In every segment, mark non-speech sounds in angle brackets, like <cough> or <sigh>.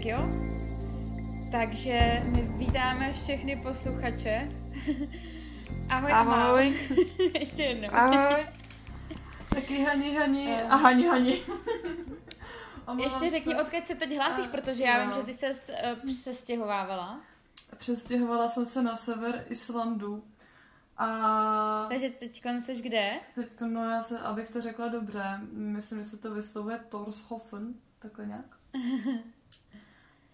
Tak jo. Takže my vítáme všechny posluchače. <laughs> Ahoj. Ahoj. <laughs> Ještě jednou. Ahoj. Taky Hani, Hani. A Hani, Hani. <laughs> Ještě řekni, odkud se teď hlásíš, protože já vím, že ty se uh, přestěhovávala. Přestěhovala jsem se na sever Islandu. A... Takže teď jsi kde? Teď, no já se, abych to řekla dobře, myslím, že se to vyslovuje Torshofen, takhle nějak.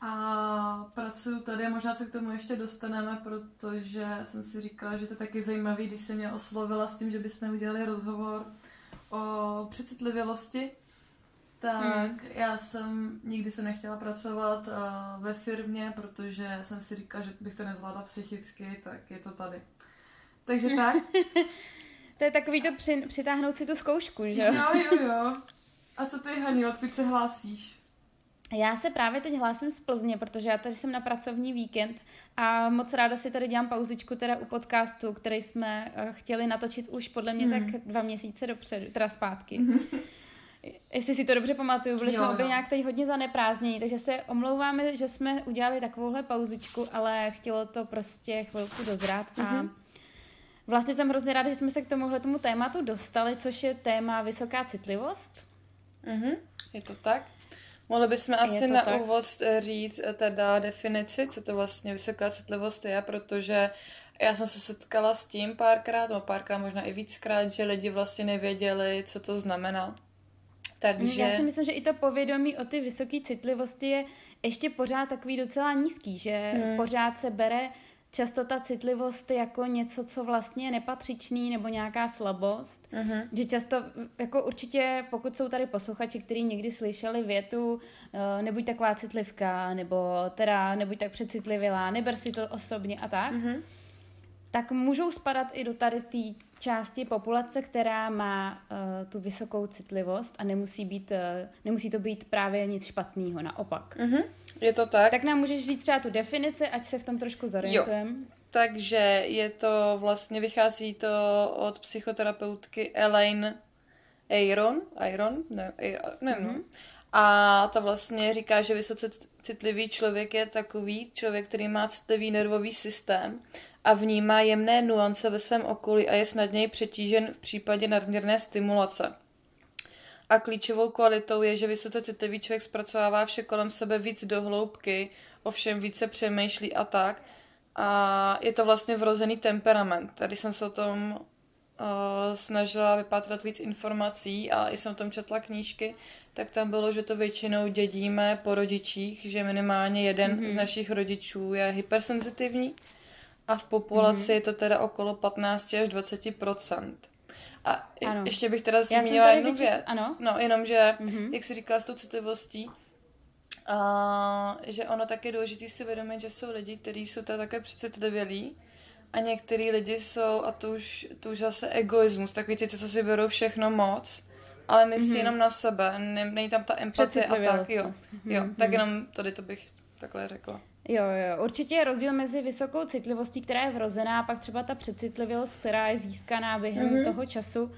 A pracuju tady, možná se k tomu ještě dostaneme, protože jsem si říkala, že to je taky zajímavý, když se mě oslovila s tím, že bychom udělali rozhovor o přecitlivělosti, tak hmm. já jsem nikdy se nechtěla pracovat uh, ve firmě, protože jsem si říkala, že bych to nezvládla psychicky, tak je to tady. Takže <laughs> tak. to je takový to při, přitáhnout si tu zkoušku, že jo? Jo, jo, jo. A co ty, Hani, odkud se hlásíš? Já se právě teď hlásím z Plzně, protože já tady jsem na pracovní víkend a moc ráda si tady dělám pauzičku teda u podcastu, který jsme eh, chtěli natočit už podle mě mm. tak dva měsíce dopředu, teda zpátky. Mm. Jestli si to dobře pamatuju, byli jo, jsme obě no. nějak tady hodně zaneprázdnění, takže se omlouváme, že jsme udělali takovouhle pauzičku, ale chtělo to prostě chvilku dozrát a mm-hmm. vlastně jsem hrozně ráda, že jsme se k tomuhle tomu tématu dostali, což je téma vysoká citlivost. Mm-hmm. Je to tak? Mohli bychom asi na tak? úvod eh, říct eh, teda definici, co to vlastně vysoká citlivost je, protože já jsem se setkala s tím párkrát, no párkrát možná i víckrát, že lidi vlastně nevěděli, co to znamená. Takže... Já si myslím, že i to povědomí o ty vysoké citlivosti je ještě pořád takový docela nízký, že hmm. pořád se bere často ta citlivost jako něco, co vlastně je nepatřičný nebo nějaká slabost. Uh-huh. Že často, jako určitě, pokud jsou tady posluchači, kteří někdy slyšeli větu uh, nebuď taková citlivka, nebo teda nebuď tak přecitlivělá, neber si to osobně a tak, uh-huh. tak můžou spadat i do tady té části populace, která má uh, tu vysokou citlivost a nemusí, být, uh, nemusí to být právě nic špatného, naopak. Uh-huh. Je to tak? Tak nám můžeš říct třeba tu definici, ať se v tom trošku zorientujeme. Takže je to vlastně, vychází to od psychoterapeutky Elaine Aron, Aron, ne, nevím, mm-hmm. A ta vlastně říká, že vysoce citlivý člověk je takový člověk, který má citlivý nervový systém a vnímá jemné nuance ve svém okolí a je snadněji přetížen v případě nadměrné stimulace. A klíčovou kvalitou je, že vysoce citlivý člověk zpracovává vše kolem sebe víc do hloubky, ovšem více přemýšlí a tak. A je to vlastně vrozený temperament. Tady jsem se o tom uh, snažila vypátrat víc informací a i jsem o tom četla knížky, tak tam bylo, že to většinou dědíme po rodičích, že minimálně jeden mm-hmm. z našich rodičů je hypersenzitivní a v populaci mm-hmm. je to teda okolo 15 až 20 a ano. ještě bych teda zmínila jednu vyčet... věc. Ano. No, jenom, že, mm-hmm. jak jsi říkala s tou citlivostí, a, že ono tak je důležité si uvědomit, že jsou lidi, kteří jsou teda také přecitlivělí a některý lidi jsou, a to už, to už zase egoismus, takový ty, co si berou všechno moc, ale myslí mm-hmm. jenom na sebe, není tam ta empatie a tak, jo. Mm-hmm. jo. Tak jenom tady to bych takhle řekla. Jo, jo, určitě je rozdíl mezi vysokou citlivostí, která je vrozená, a pak třeba ta přecitlivost, která je získaná během mm-hmm. toho času.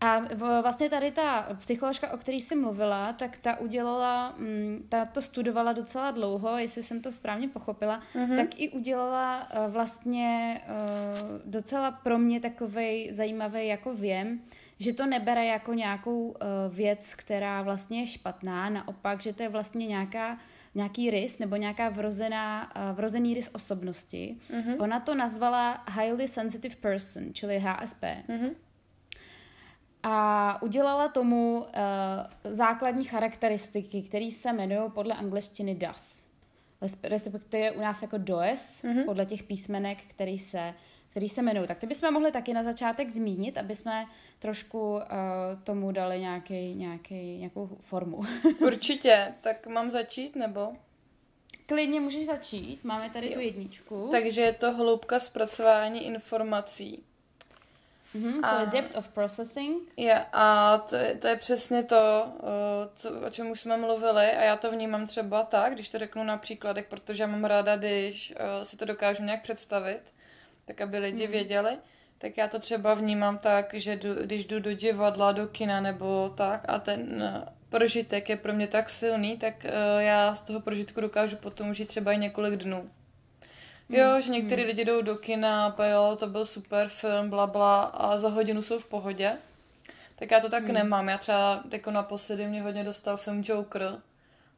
A vlastně tady ta psycholožka, o které jsem mluvila, tak ta udělala, mm, ta to studovala docela dlouho, jestli jsem to správně pochopila, mm-hmm. tak i udělala eh, vlastně eh, docela pro mě takovej zajímavý jako věm, že to nebere jako nějakou eh, věc, která vlastně je špatná, naopak, že to je vlastně nějaká nějaký rys nebo nějaká vrozená, uh, vrozený rys osobnosti. Mm-hmm. Ona to nazvala Highly Sensitive Person, čili HSP. Mm-hmm. A udělala tomu uh, základní charakteristiky, které se jmenují podle angličtiny DAS. Respektive u nás jako DOS, mm-hmm. podle těch písmenek, který se který se jmenují. Tak ty bychom mohli taky na začátek zmínit, aby jsme trošku uh, tomu dali nějaký, nějaký, nějakou formu. <laughs> Určitě. Tak mám začít, nebo? Klidně můžeš začít. Máme tady jo. tu jedničku. Takže je to hloubka zpracování informací. Mm-hmm, a, depth of processing. Je, a to je, to je přesně to, co, o čem už jsme mluvili a já to vnímám třeba tak, když to řeknu na příkladech, protože já mám ráda, když uh, si to dokážu nějak představit, tak aby lidi mm. věděli, tak já to třeba vnímám tak, že jdu, když jdu do divadla, do kina nebo tak a ten eh, prožitek je pro mě tak silný, tak uh, já z toho prožitku dokážu potom žít třeba i několik dnů. Jo, mm, že některý mm. lidi jdou do kina a jo, to byl super film, bla, bla a za hodinu jsou v pohodě. Tak já to tak mm. nemám. Já třeba jako naposledy mě hodně dostal film Joker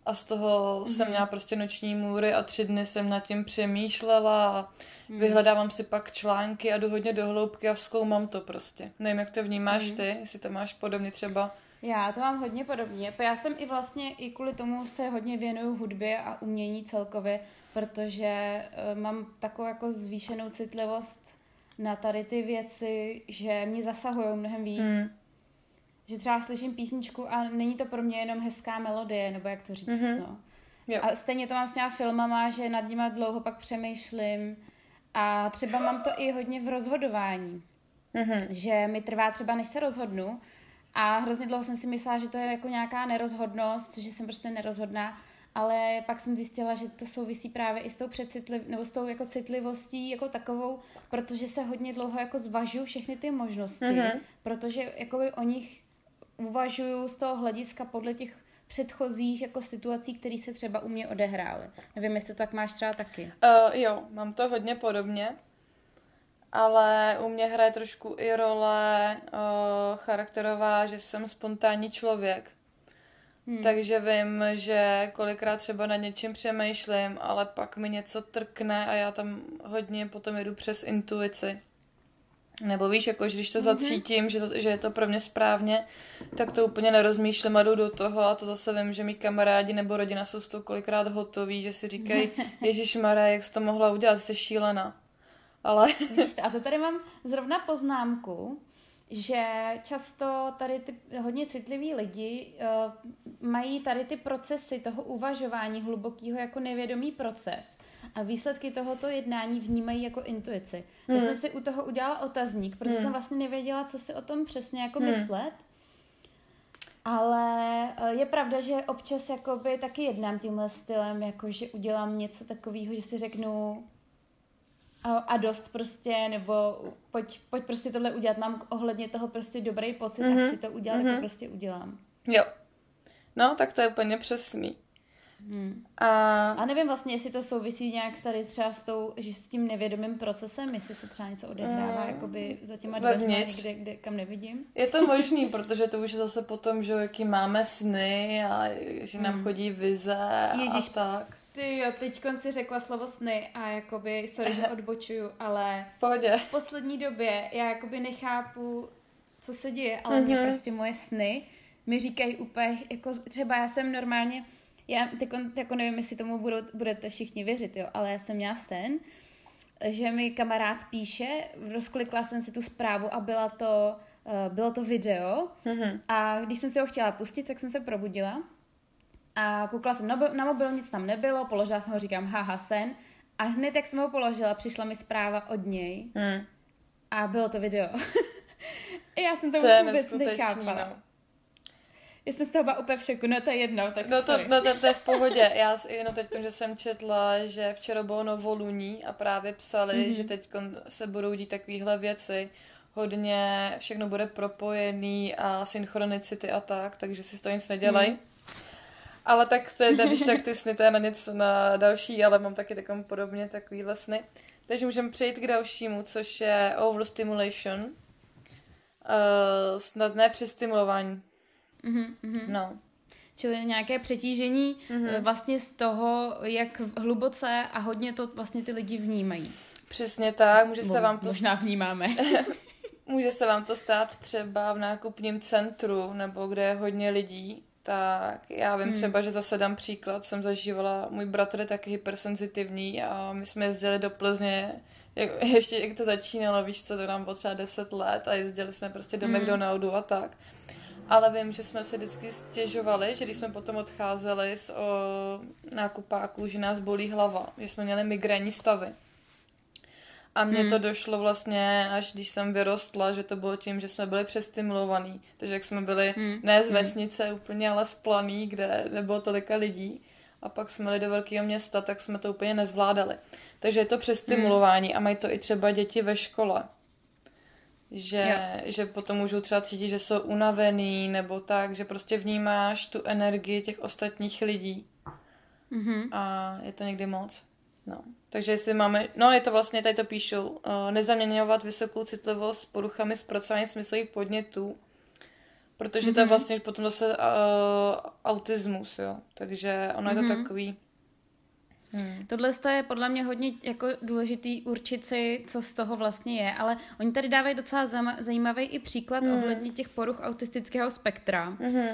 a z toho mm. jsem měla prostě noční můry a tři dny jsem nad tím přemýšlela a mm. vyhledávám si pak články a jdu hodně do hloubky a vzkoumám to prostě. Nevím, jak to vnímáš mm. ty, jestli to máš podobně třeba. Já to mám hodně podobně. Já jsem i vlastně i kvůli tomu se hodně věnuju hudbě a umění celkově, protože uh, mám takovou jako zvýšenou citlivost na tady ty věci, že mě zasahují mnohem víc. Mm. Že třeba slyším písničku a není to pro mě jenom hezká melodie, nebo jak to říct, mm-hmm. no. Jo. A stejně to mám s těma filmama, že nad nimi dlouho pak přemýšlím. A třeba mám to i hodně v rozhodování. Mm-hmm. Že mi trvá třeba, než se rozhodnu. A hrozně dlouho jsem si myslela, že to je jako nějaká nerozhodnost, že jsem prostě nerozhodná ale pak jsem zjistila, že to souvisí právě i s tou předcitliv, nebo s tou jako citlivostí jako takovou, protože se hodně dlouho jako zvažuju všechny ty možnosti, mm-hmm. protože jakoby o nich uvažuju z toho hlediska podle těch předchozích jako situací, které se třeba u mě odehrály. Nevím, jestli to tak máš třeba taky. Uh, jo, mám to hodně podobně, ale u mě hraje trošku i role uh, charakterová, že jsem spontánní člověk. Hmm. Takže vím, že kolikrát třeba na něčem přemýšlím, ale pak mi něco trkne a já tam hodně potom jedu přes intuici. Nebo víš, jako když to mm-hmm. zacítím, že, to, že je to pro mě správně, tak to úplně nerozmýšlím a jdu do toho a to zase vím, že mý kamarádi nebo rodina jsou z toho kolikrát hotoví, že si říkají, <laughs> Ježíš Mara, jak jsi to mohla udělat, jsi šílená. Ale... a to tady mám zrovna poznámku, že často tady ty hodně citliví lidi uh, mají tady ty procesy toho uvažování hlubokého jako nevědomý proces a výsledky tohoto jednání vnímají jako intuici. Hmm. Já jsem si u toho udělala otazník, protože hmm. jsem vlastně nevěděla, co si o tom přesně jako hmm. myslet. Ale eh, je pravda, že občas jakoby taky jednám tímhle stylem, jako že udělám něco takového, že si řeknu, a, a dost prostě, nebo pojď, pojď prostě tohle udělat, mám ohledně toho prostě dobrý pocit mm-hmm. a chci to udělat, mm-hmm. tak to mhm. prostě udělám. Jo. No, tak to je úplně přesný. Hmm. A... a nevím vlastně, jestli to souvisí nějak tady třeba s, tou, že s tím nevědomým procesem, jestli se třeba něco odehrává hmm. jakoby za těma dveřma někde, kde, kam nevidím. Je to možný, protože to už je zase potom, že jaký máme sny a že nám hmm. chodí vize Ježíš, a tak. Ty jo, teď si řekla slovo sny a jakoby, sorry, že odbočuju, ale Pohodě. v poslední době já jakoby nechápu, co se děje, ale mm-hmm. mě mhm. prostě moje sny mi říkají úplně, jako třeba já jsem normálně, já teď jako nevím, jestli tomu budou, budete všichni věřit, jo, ale já jsem měla sen, že mi kamarád píše, rozklikla jsem si tu zprávu a byla to, uh, bylo to video mm-hmm. a když jsem si ho chtěla pustit, tak jsem se probudila a koukala jsem na, na mobil, nic tam nebylo, položila jsem ho, říkám, haha, sen. A hned, jak jsem ho položila, přišla mi zpráva od něj. Hmm. A bylo to video. <laughs> Já jsem to, to vůbec nechápala. No. Já jsem z toho byla úplně v šoku, no to je jedno, tak No to, no to, to je v pohodě, <laughs> já jenom teď, že jsem četla, že včera bylo novoluní a právě psali, mm-hmm. že teď se budou dít takovéhle věci, hodně, všechno bude propojený a synchronicity a tak, takže si toho nic nedělej. Mm. Ale tak je, <laughs> když tak ty sny, to je na něco na další, ale mám taky takový podobně takovýhle sny. Takže můžeme přejít k dalšímu, což je overstimulation. Uh, snadné přestimulování. Mm-hmm. No. Čili nějaké přetížení mm-hmm. vlastně z toho, jak hluboce a hodně to vlastně ty lidi vnímají. Přesně tak, může se vám to... Možná vnímáme. <laughs> může se vám to stát třeba v nákupním centru, nebo kde je hodně lidí tak já vím hmm. třeba, že zase dám příklad, jsem zažívala, můj bratr je taky hypersenzitivní a my jsme jezdili do Plzně, jak, <laughs> ještě jak to začínalo, víš co, to nám bylo třeba 10 let a jezdili jsme prostě do hmm. McDonaldu a tak. Ale vím, že jsme se vždycky stěžovali, že když jsme potom odcházeli z o, nákupáků, že nás bolí hlava, že jsme měli migrénní stavy. A mně hmm. to došlo vlastně, až když jsem vyrostla, že to bylo tím, že jsme byli přestimulovaní. Takže jak jsme byli hmm. ne z hmm. vesnice hmm. úplně, ale z planý, kde nebylo tolika lidí. A pak jsme jeli do velkého města, tak jsme to úplně nezvládali. Takže je to přestimulování hmm. a mají to i třeba děti ve škole. že, že potom můžou třeba cítit, že jsou unavený nebo tak, že prostě vnímáš tu energii těch ostatních lidí. Mm-hmm. A je to někdy moc. No. Takže jestli máme, no je to vlastně, tady to píšou, uh, nezaměňovat vysokou citlivost s poruchami zpracování smyslových podnětů, protože mm-hmm. to je mhm. vlastně potom zase uh, autismus, jo. Takže ono mm-hmm. je to mhm. takový, Hmm. Tohle je podle mě hodně jako důležitý určit si, co z toho vlastně je, ale oni tady dávají docela zajímavý i příklad hmm. ohledně těch poruch autistického spektra, hmm.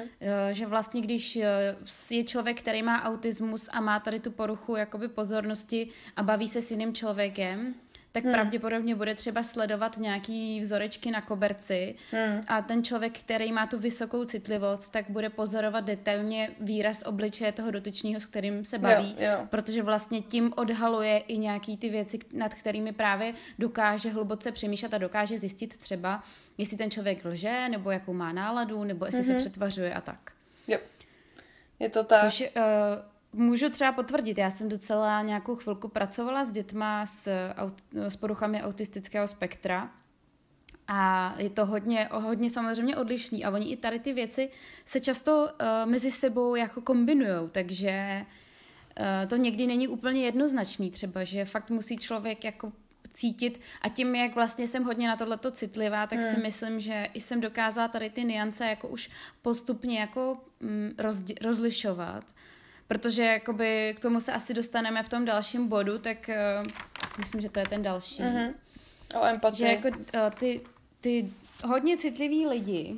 že vlastně když eh, je člověk, který má autismus a má tady tu poruchu jakoby pozornosti a baví se s jiným člověkem, tak hmm. pravděpodobně bude třeba sledovat nějaký vzorečky na koberci hmm. a ten člověk, který má tu vysokou citlivost, tak bude pozorovat detailně výraz obličeje toho dotyčního, s kterým se baví, jo, jo. protože vlastně tím odhaluje i nějaký ty věci, nad kterými právě dokáže hluboce přemýšlet a dokáže zjistit třeba, jestli ten člověk lže, nebo jakou má náladu, nebo jestli mm-hmm. se mhm. přetvařuje a tak. Jo. Je to tak. Což, uh, Můžu třeba potvrdit, já jsem docela nějakou chvilku pracovala s dětma s, aut, s poruchami autistického spektra a je to hodně, hodně samozřejmě odlišný a oni i tady ty věci se často uh, mezi sebou jako kombinují, takže uh, to někdy není úplně jednoznačný třeba, že fakt musí člověk jako cítit a tím, jak vlastně jsem hodně na tohleto citlivá, tak hmm. si myslím, že i jsem dokázala tady ty niance jako už postupně jako mm, rozdi- rozlišovat protože jakoby k tomu se asi dostaneme v tom dalším bodu, tak uh, myslím, že to je ten další. Mm-hmm. O empatii. Že jako uh, ty, ty hodně citliví lidi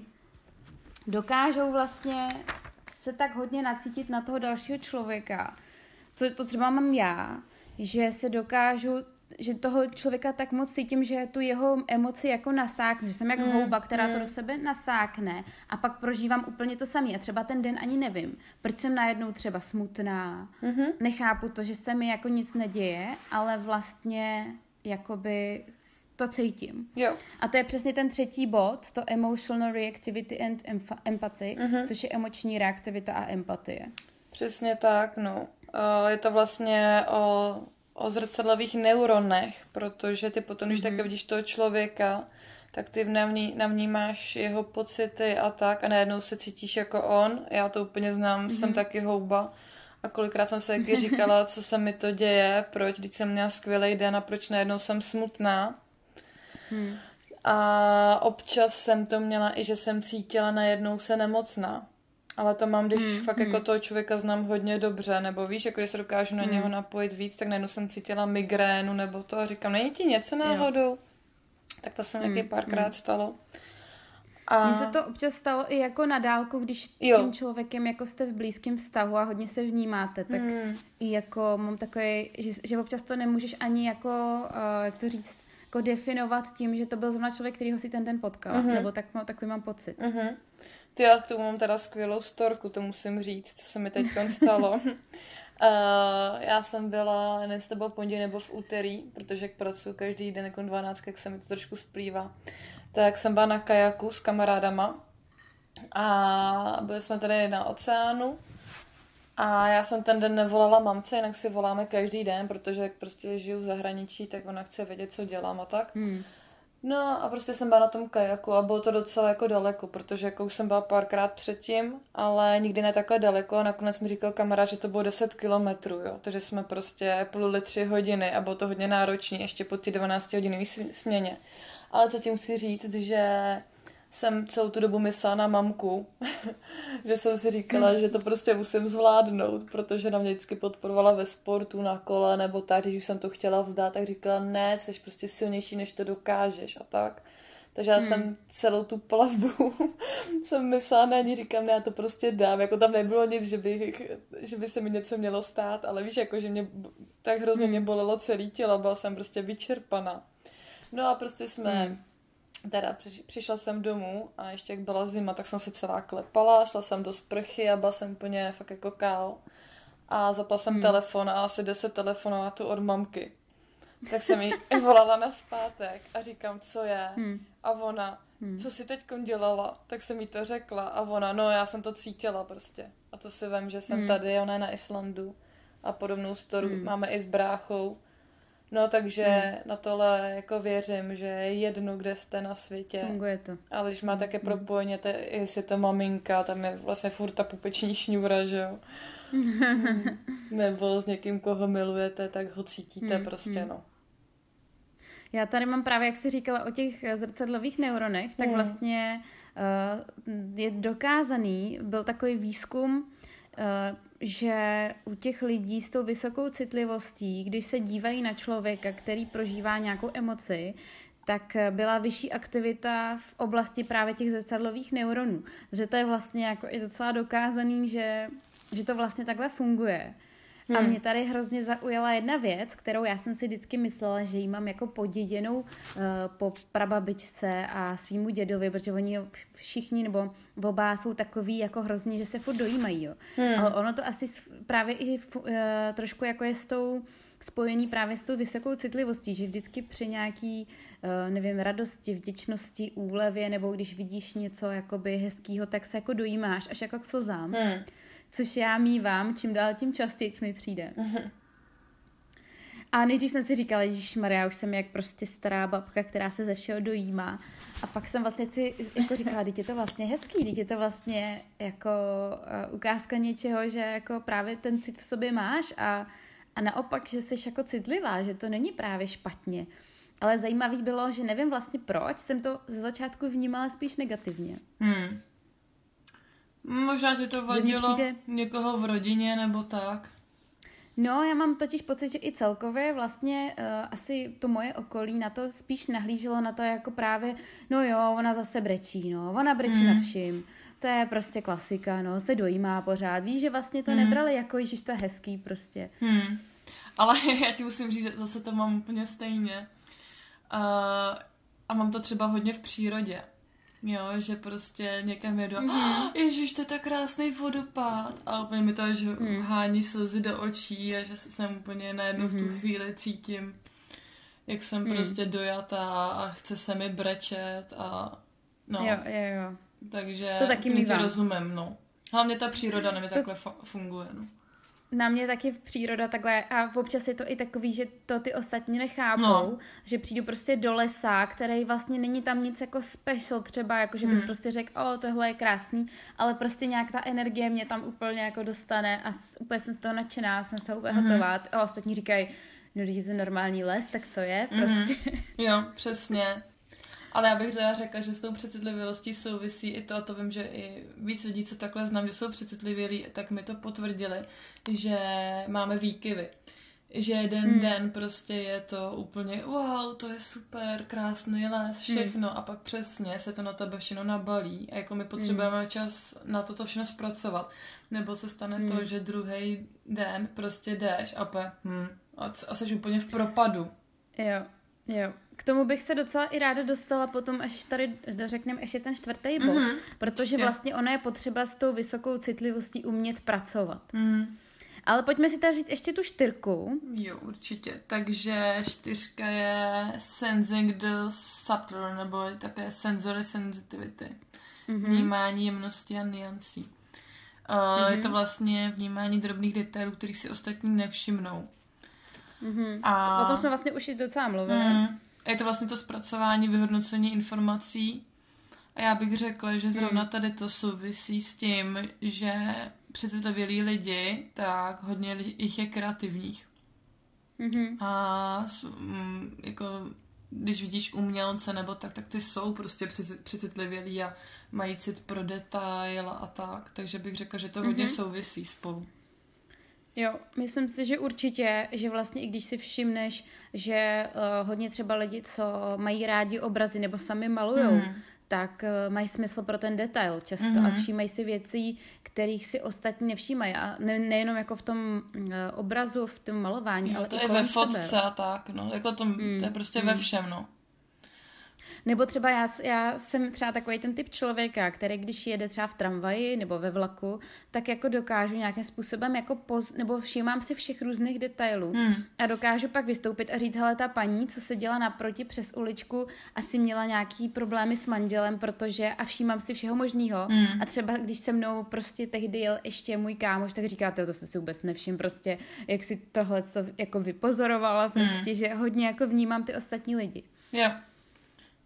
dokážou vlastně se tak hodně nacítit na toho dalšího člověka, co to třeba mám já, že se dokážu že toho člověka tak moc cítím, že tu jeho emoci jako nasáknu, že jsem jak mm, houba, která mm. to do sebe nasákne a pak prožívám úplně to samé a třeba ten den ani nevím, proč jsem najednou třeba smutná, mm-hmm. nechápu to, že se mi jako nic neděje, ale vlastně jakoby to cítím. Jo. A to je přesně ten třetí bod, to emotional reactivity and empathy, mm-hmm. což je emoční reaktivita a empatie. Přesně tak, no. Uh, je to vlastně o o zrcadlových neuronech, protože ty potom, když mm-hmm. tak vidíš toho člověka, tak ty navní, navnímáš jeho pocity a tak a najednou se cítíš jako on. Já to úplně znám, mm-hmm. jsem taky houba. A kolikrát jsem se taky <laughs> říkala, co se mi to děje, proč, když jsem měla skvělý den a proč najednou jsem smutná. Hmm. A občas jsem to měla i, že jsem cítila najednou se nemocná. Ale to mám, když mm, fakt jako toho člověka znám hodně dobře, nebo víš, jako když se dokážu na mm. něho napojit víc, tak najednou jsem cítila migrénu nebo to a říkám, není ti něco náhodou? Jo. Tak to se mi mm, taky párkrát mm. stalo. A... Mně se to občas stalo i jako na dálku, když jo. tím člověkem jako jste v blízkém vztahu a hodně se vnímáte, tak mm. i jako mám takový, že, že občas to nemůžeš ani jako, uh, jak to říct, jako definovat tím, že to byl zrovna člověk, který ho si ten den potkal, mm-hmm. nebo tak, takový mám pocit. Mm-hmm. Ty, já k tomu mám teda skvělou storku, to musím říct, co se mi teď <laughs> stalo. uh, <laughs> já jsem byla, nevím, to bylo pondělí nebo v úterý, protože jak pracuji každý den jako 12, jak se mi to trošku splývá. Tak jsem byla na kajaku s kamarádama a byli jsme tady na oceánu a já jsem ten den nevolala mamce, jinak si voláme každý den, protože jak prostě žiju v zahraničí, tak ona chce vědět, co dělám a tak. Hmm. No a prostě jsem byla na tom kajaku a bylo to docela jako daleko, protože jako už jsem byla párkrát předtím, ale nikdy ne takhle daleko a nakonec mi říkal kamarád, že to bylo 10 kilometrů, jo, takže jsme prostě pluli 3 hodiny a bylo to hodně náročné ještě po ty 12 hodinové směně. Ale co tím chci říct, že jsem celou tu dobu myslela na mamku, <laughs> že jsem si říkala, že to prostě musím zvládnout, protože na mě vždycky podporovala ve sportu, na kole, nebo tak, když už jsem to chtěla vzdát, tak říkala, ne, jsi prostě silnější, než to dokážeš a tak. Takže já hmm. jsem celou tu plavbu <laughs> jsem myslela na ní, říkám, ne, já to prostě dám, jako tam nebylo nic, že by, že by se mi něco mělo stát, ale víš, jako, že mě tak hrozně hmm. mě bolelo celý tělo, byla jsem prostě vyčerpaná. No a prostě jsme hmm teda přišla jsem domů a ještě jak byla zima, tak jsem se celá klepala, šla jsem do sprchy a byla jsem úplně fakt jako káo. A zapla jsem hmm. telefon a asi deset telefonátů od mamky. Tak jsem jí <laughs> volala na zpátek a říkám, co je. Hmm. A ona, hmm. co si teď dělala? Tak jsem jí to řekla a ona, no já jsem to cítila prostě. A to si vím, že jsem hmm. tady, ona je na Islandu a podobnou storu hmm. máme i s bráchou No, takže hmm. na tohle jako věřím, že je jedno, kde jste na světě. Funguje to. Ale když má také hmm. propojeně, to, jestli to maminka, tam je vlastně furt ta pupeční šňůra, že jo. <laughs> Nebo s někým, koho milujete, tak ho cítíte hmm. prostě, hmm. no. Já tady mám právě, jak jsi říkala o těch zrcadlových neuronech, tak hmm. vlastně uh, je dokázaný, byl takový výzkum, uh, že u těch lidí s tou vysokou citlivostí, když se dívají na člověka, který prožívá nějakou emoci, tak byla vyšší aktivita v oblasti právě těch zrcadlových neuronů. Že to je vlastně jako i docela dokázaný, že, že to vlastně takhle funguje. Hmm. A mě tady hrozně zaujala jedna věc, kterou já jsem si vždycky myslela, že ji mám jako poděděnou uh, po prababičce a svýmu dědovi, protože oni všichni nebo oba jsou takový jako hrozní, že se furt dojímají. Jo. Hmm. Ale ono to asi právě i uh, trošku jako je s tou spojení právě s tou vysokou citlivostí, že vždycky při nějaký, uh, nevím, radosti, vděčnosti, úlevě, nebo když vidíš něco jakoby hezkýho, tak se jako dojímáš až jako k slzám. Hmm což já mývám, čím dál tím častěji mi přijde. Uh-huh. A nejdřív jsem si říkala, že Maria, už jsem jak prostě stará babka, která se ze všeho dojímá. A pak jsem vlastně si jako říkala, teď je to vlastně hezký, teď je to vlastně jako uh, ukázka něčeho, že jako právě ten cit v sobě máš a, a naopak, že jsi jako citlivá, že to není právě špatně. Ale zajímavý bylo, že nevím vlastně proč, jsem to ze začátku vnímala spíš negativně. Hmm. Možná ti to vadilo přijde... někoho v rodině nebo tak. No, já mám totiž pocit, že i celkově vlastně uh, asi to moje okolí na to spíš nahlíželo na to jako právě, no jo, ona zase brečí, no, ona brečí mm. nad vším. To je prostě klasika, no, se dojímá pořád. Víš, že vlastně to mm. nebrali jako, že to je hezký prostě. Mm. Ale <laughs> já ti musím říct, zase to mám úplně stejně. Uh, a mám to třeba hodně v přírodě. Jo, že prostě někam jedu mm-hmm. oh, ježiš, to je tak krásný vodopád. A úplně mi to, že mm. hání slzy do očí a že jsem úplně najednou mm-hmm. v tu mhm. chvíli cítím, jak jsem mm. prostě dojatá a chce se mi brečet a no. Jo, jo, jo. Takže to taky mi rozumím, no. Hlavně ta příroda nevím, takhle funguje, no na mě taky příroda takhle a občas je to i takový, že to ty ostatní nechápou, no. že přijdu prostě do lesa, který vlastně není tam nic jako special třeba, jako že bys hmm. prostě řekl, o, tohle je krásný, ale prostě nějak ta energie mě tam úplně jako dostane a úplně jsem z toho nadšená, jsem se úplně hmm. hotová a ostatní říkají, no je to normální les, tak co je hmm. prostě. Mm. Jo, přesně. Ale já bych teda řekla, že s tou přecitlivostí souvisí i to, a to vím, že i víc lidí, co takhle znám, že jsou přecitlivělí, tak mi to potvrdili, že máme výkyvy. Že jeden hmm. den prostě je to úplně wow, to je super, krásný les, hmm. všechno hmm. a pak přesně se to na tebe všechno nabalí a jako my potřebujeme hmm. čas na toto všechno zpracovat. Nebo se stane hmm. to, že druhý den prostě jdeš a pe, hm, a, a jsi úplně v propadu. Jo, jo. K tomu bych se docela i ráda dostala potom, až tady řekneme ještě ten čtvrtý bod, mm-hmm, protože určitě. vlastně ono je potřeba s tou vysokou citlivostí umět pracovat. Mm. Ale pojďme si tady říct ještě tu čtyřku. Jo, určitě. Takže čtyřka je sensing the subtle, nebo také sensory sensitivity. Mm-hmm. Vnímání jemnosti a niancí. Uh, mm-hmm. Je to vlastně vnímání drobných detailů, kterých si ostatní nevšimnou. Mm-hmm. A... O tom jsme vlastně už i docela mluvili. Mm. Je to vlastně to zpracování, vyhodnocení informací. A já bych řekla, že zrovna hmm. tady to souvisí s tím, že přecitlivělí lidi, tak hodně jich je kreativních. Mm-hmm. A mm, jako když vidíš umělce nebo tak, tak ty jsou prostě přecitlivělí a mají cit pro detail a tak. Takže bych řekla, že to hodně mm-hmm. souvisí spolu. Jo, myslím si, že určitě, že vlastně i když si všimneš, že uh, hodně třeba lidi, co mají rádi obrazy nebo sami malujou, mm. tak uh, mají smysl pro ten detail často mm-hmm. a mhm. všímají si věcí, kterých si ostatní nevšímají. A ne, nejenom jako v tom uh, obrazu, v tom malování, jo, ale to i je ve fotce a tak, no. Jako to, mm. to je prostě mm. ve všem, no. Nebo třeba já, já jsem třeba takový ten typ člověka, který když jede třeba v tramvaji nebo ve vlaku, tak jako dokážu nějakým způsobem jako poz, nebo všímám si všech různých detailů hmm. a dokážu pak vystoupit a říct, hele ta paní, co se dělá naproti přes uličku, asi měla nějaký problémy s manželem, protože a všímám si všeho možného. Hmm. A třeba když se mnou prostě tehdy jel ještě můj kámoš, tak říká, to, se si vůbec nevšim, prostě jak si tohle jako vypozorovala, prostě, hmm. že hodně jako vnímám ty ostatní lidi. Jo. Yeah.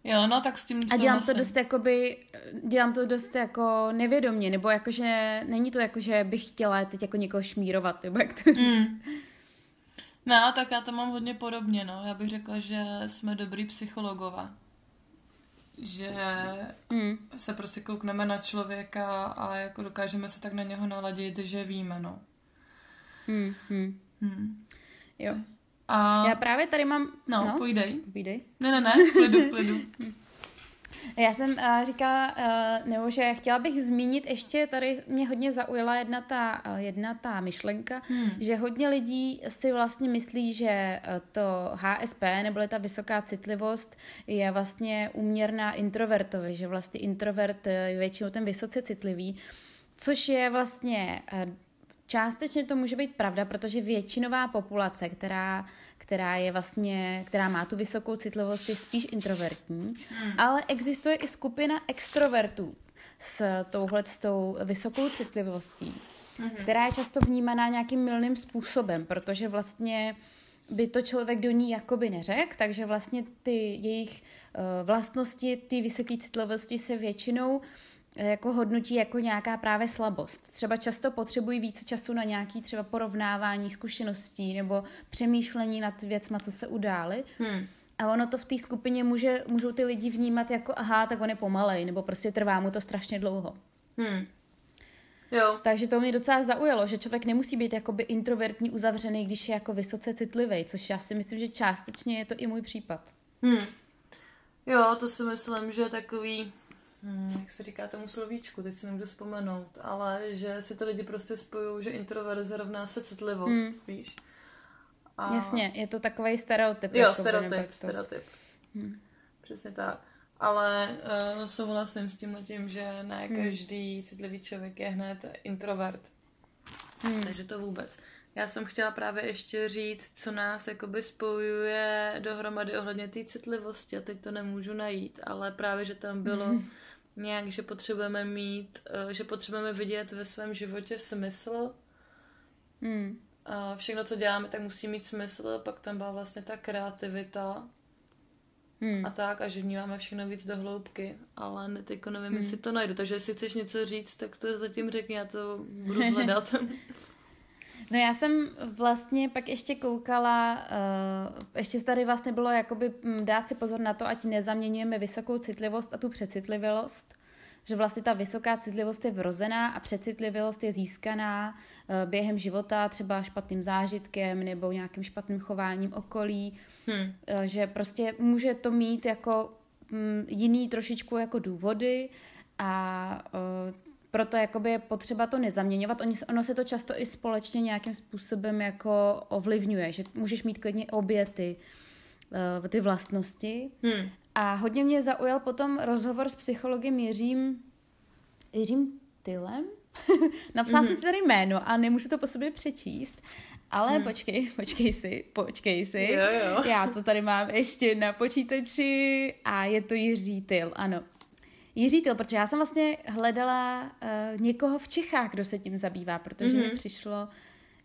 Jo, no tak s tím A dělám to dost jakoby, dělám to dost jako nevědomně, nebo jakože, není to jako, že bych chtěla teď jako někoho šmírovat, nebo jak to říct. Mm. No, tak já to mám hodně podobně, no. Já bych řekla, že jsme dobrý psychologové. Že mm. se prostě koukneme na člověka a jako dokážeme se tak na něho naladit, že víme, no. Mm. Mm. Mm. Jo. A... Já právě tady mám... No, no pojdej. Pojdej. Ne, ne, ne, v klidu, v klidu. <laughs> Já jsem uh, říkala, uh, nebo že chtěla bych zmínit ještě, tady mě hodně zaujala jedna ta, uh, jedna ta myšlenka, hmm. že hodně lidí si vlastně myslí, že to HSP, nebo ta vysoká citlivost, je vlastně uměrná introvertovi, že vlastně introvert je většinou ten vysoce citlivý, což je vlastně Částečně to může být pravda, protože většinová populace, která, která je vlastně, která má tu vysokou citlivost, je spíš introvertní, hmm. ale existuje i skupina extrovertů s touhle s tou vysokou citlivostí, hmm. která je často vnímaná nějakým milným způsobem, protože vlastně by to člověk do ní jakoby neřekl, takže vlastně ty jejich uh, vlastnosti, ty vysoké citlivosti se většinou uh, jako hodnotí jako nějaká právě slabost. Třeba často potřebují více času na nějaký třeba porovnávání zkušeností nebo přemýšlení nad věcma, co se udály. Hmm. A ono to v té skupině může, můžou ty lidi vnímat jako aha, tak on je pomalej, nebo prostě trvá mu to strašně dlouho. Hmm. Jo. Takže to mě docela zaujalo, že člověk nemusí být jakoby introvertní, uzavřený, když je jako vysoce citlivý, což já si myslím, že částečně je to i můj případ. Hmm. Jo, to si myslím, že je takový hmm, jak se říká tomu slovíčku, teď si nemůžu vzpomenout, ale že si to lidi prostě spojují, že introverze rovná se citlivost, hmm. víš. A... Jasně, je to takový stereotyp. Jo, stereotyp, to... stereotyp. Hmm. Přesně tak. Ale uh, souhlasím s tím tím, že ne hmm. každý hmm. citlivý člověk je hned introvert. Hmm. Takže to vůbec. Já jsem chtěla právě ještě říct, co nás jakoby spojuje dohromady ohledně té citlivosti a teď to nemůžu najít, ale právě, že tam bylo hmm nějak, že potřebujeme mít, eh, že potřebujeme vidět ve svém životě smysl. Hmm. A všechno, co děláme, tak musí mít smysl, pak tam byla vlastně ta kreativita hmm. a tak, a že vnímáme všechno víc do hloubky, ale ne, teďko nevím, hmm. jestli to najdu, takže jestli chceš něco říct, tak to zatím řekni, já to budu hledat. <laughs> <laughs> No já jsem vlastně pak ještě koukala, uh, ještě tady vlastně bylo jakoby hm, dát si pozor na to, ať nezaměňujeme vysokou citlivost a tu přecitlivost, že vlastně ta vysoká citlivost je vrozená a přecitlivost je získaná uh, během života, třeba špatným zážitkem nebo nějakým špatným chováním okolí, hmm. uh, že prostě může to mít jako um, jiný trošičku jako důvody a uh, proto jakoby je potřeba to nezaměňovat. Ono se to často i společně nějakým způsobem jako ovlivňuje, že můžeš mít klidně obě ty, uh, ty vlastnosti. Hmm. A hodně mě zaujal potom rozhovor s psychologem Jiřím, Jiřím Tylem. <laughs> Napsal mm-hmm. jsem si tady jméno a nemůžu to po sobě přečíst. Ale hmm. počkej, <laughs> počkej si, počkej si. Jo, jo. Já to tady mám ještě na počítači a je to Jiří Tyl, ano. Jiří Tyl, protože já jsem vlastně hledala uh, někoho v Čechách, kdo se tím zabývá, protože mm-hmm. mi mhm. přišlo,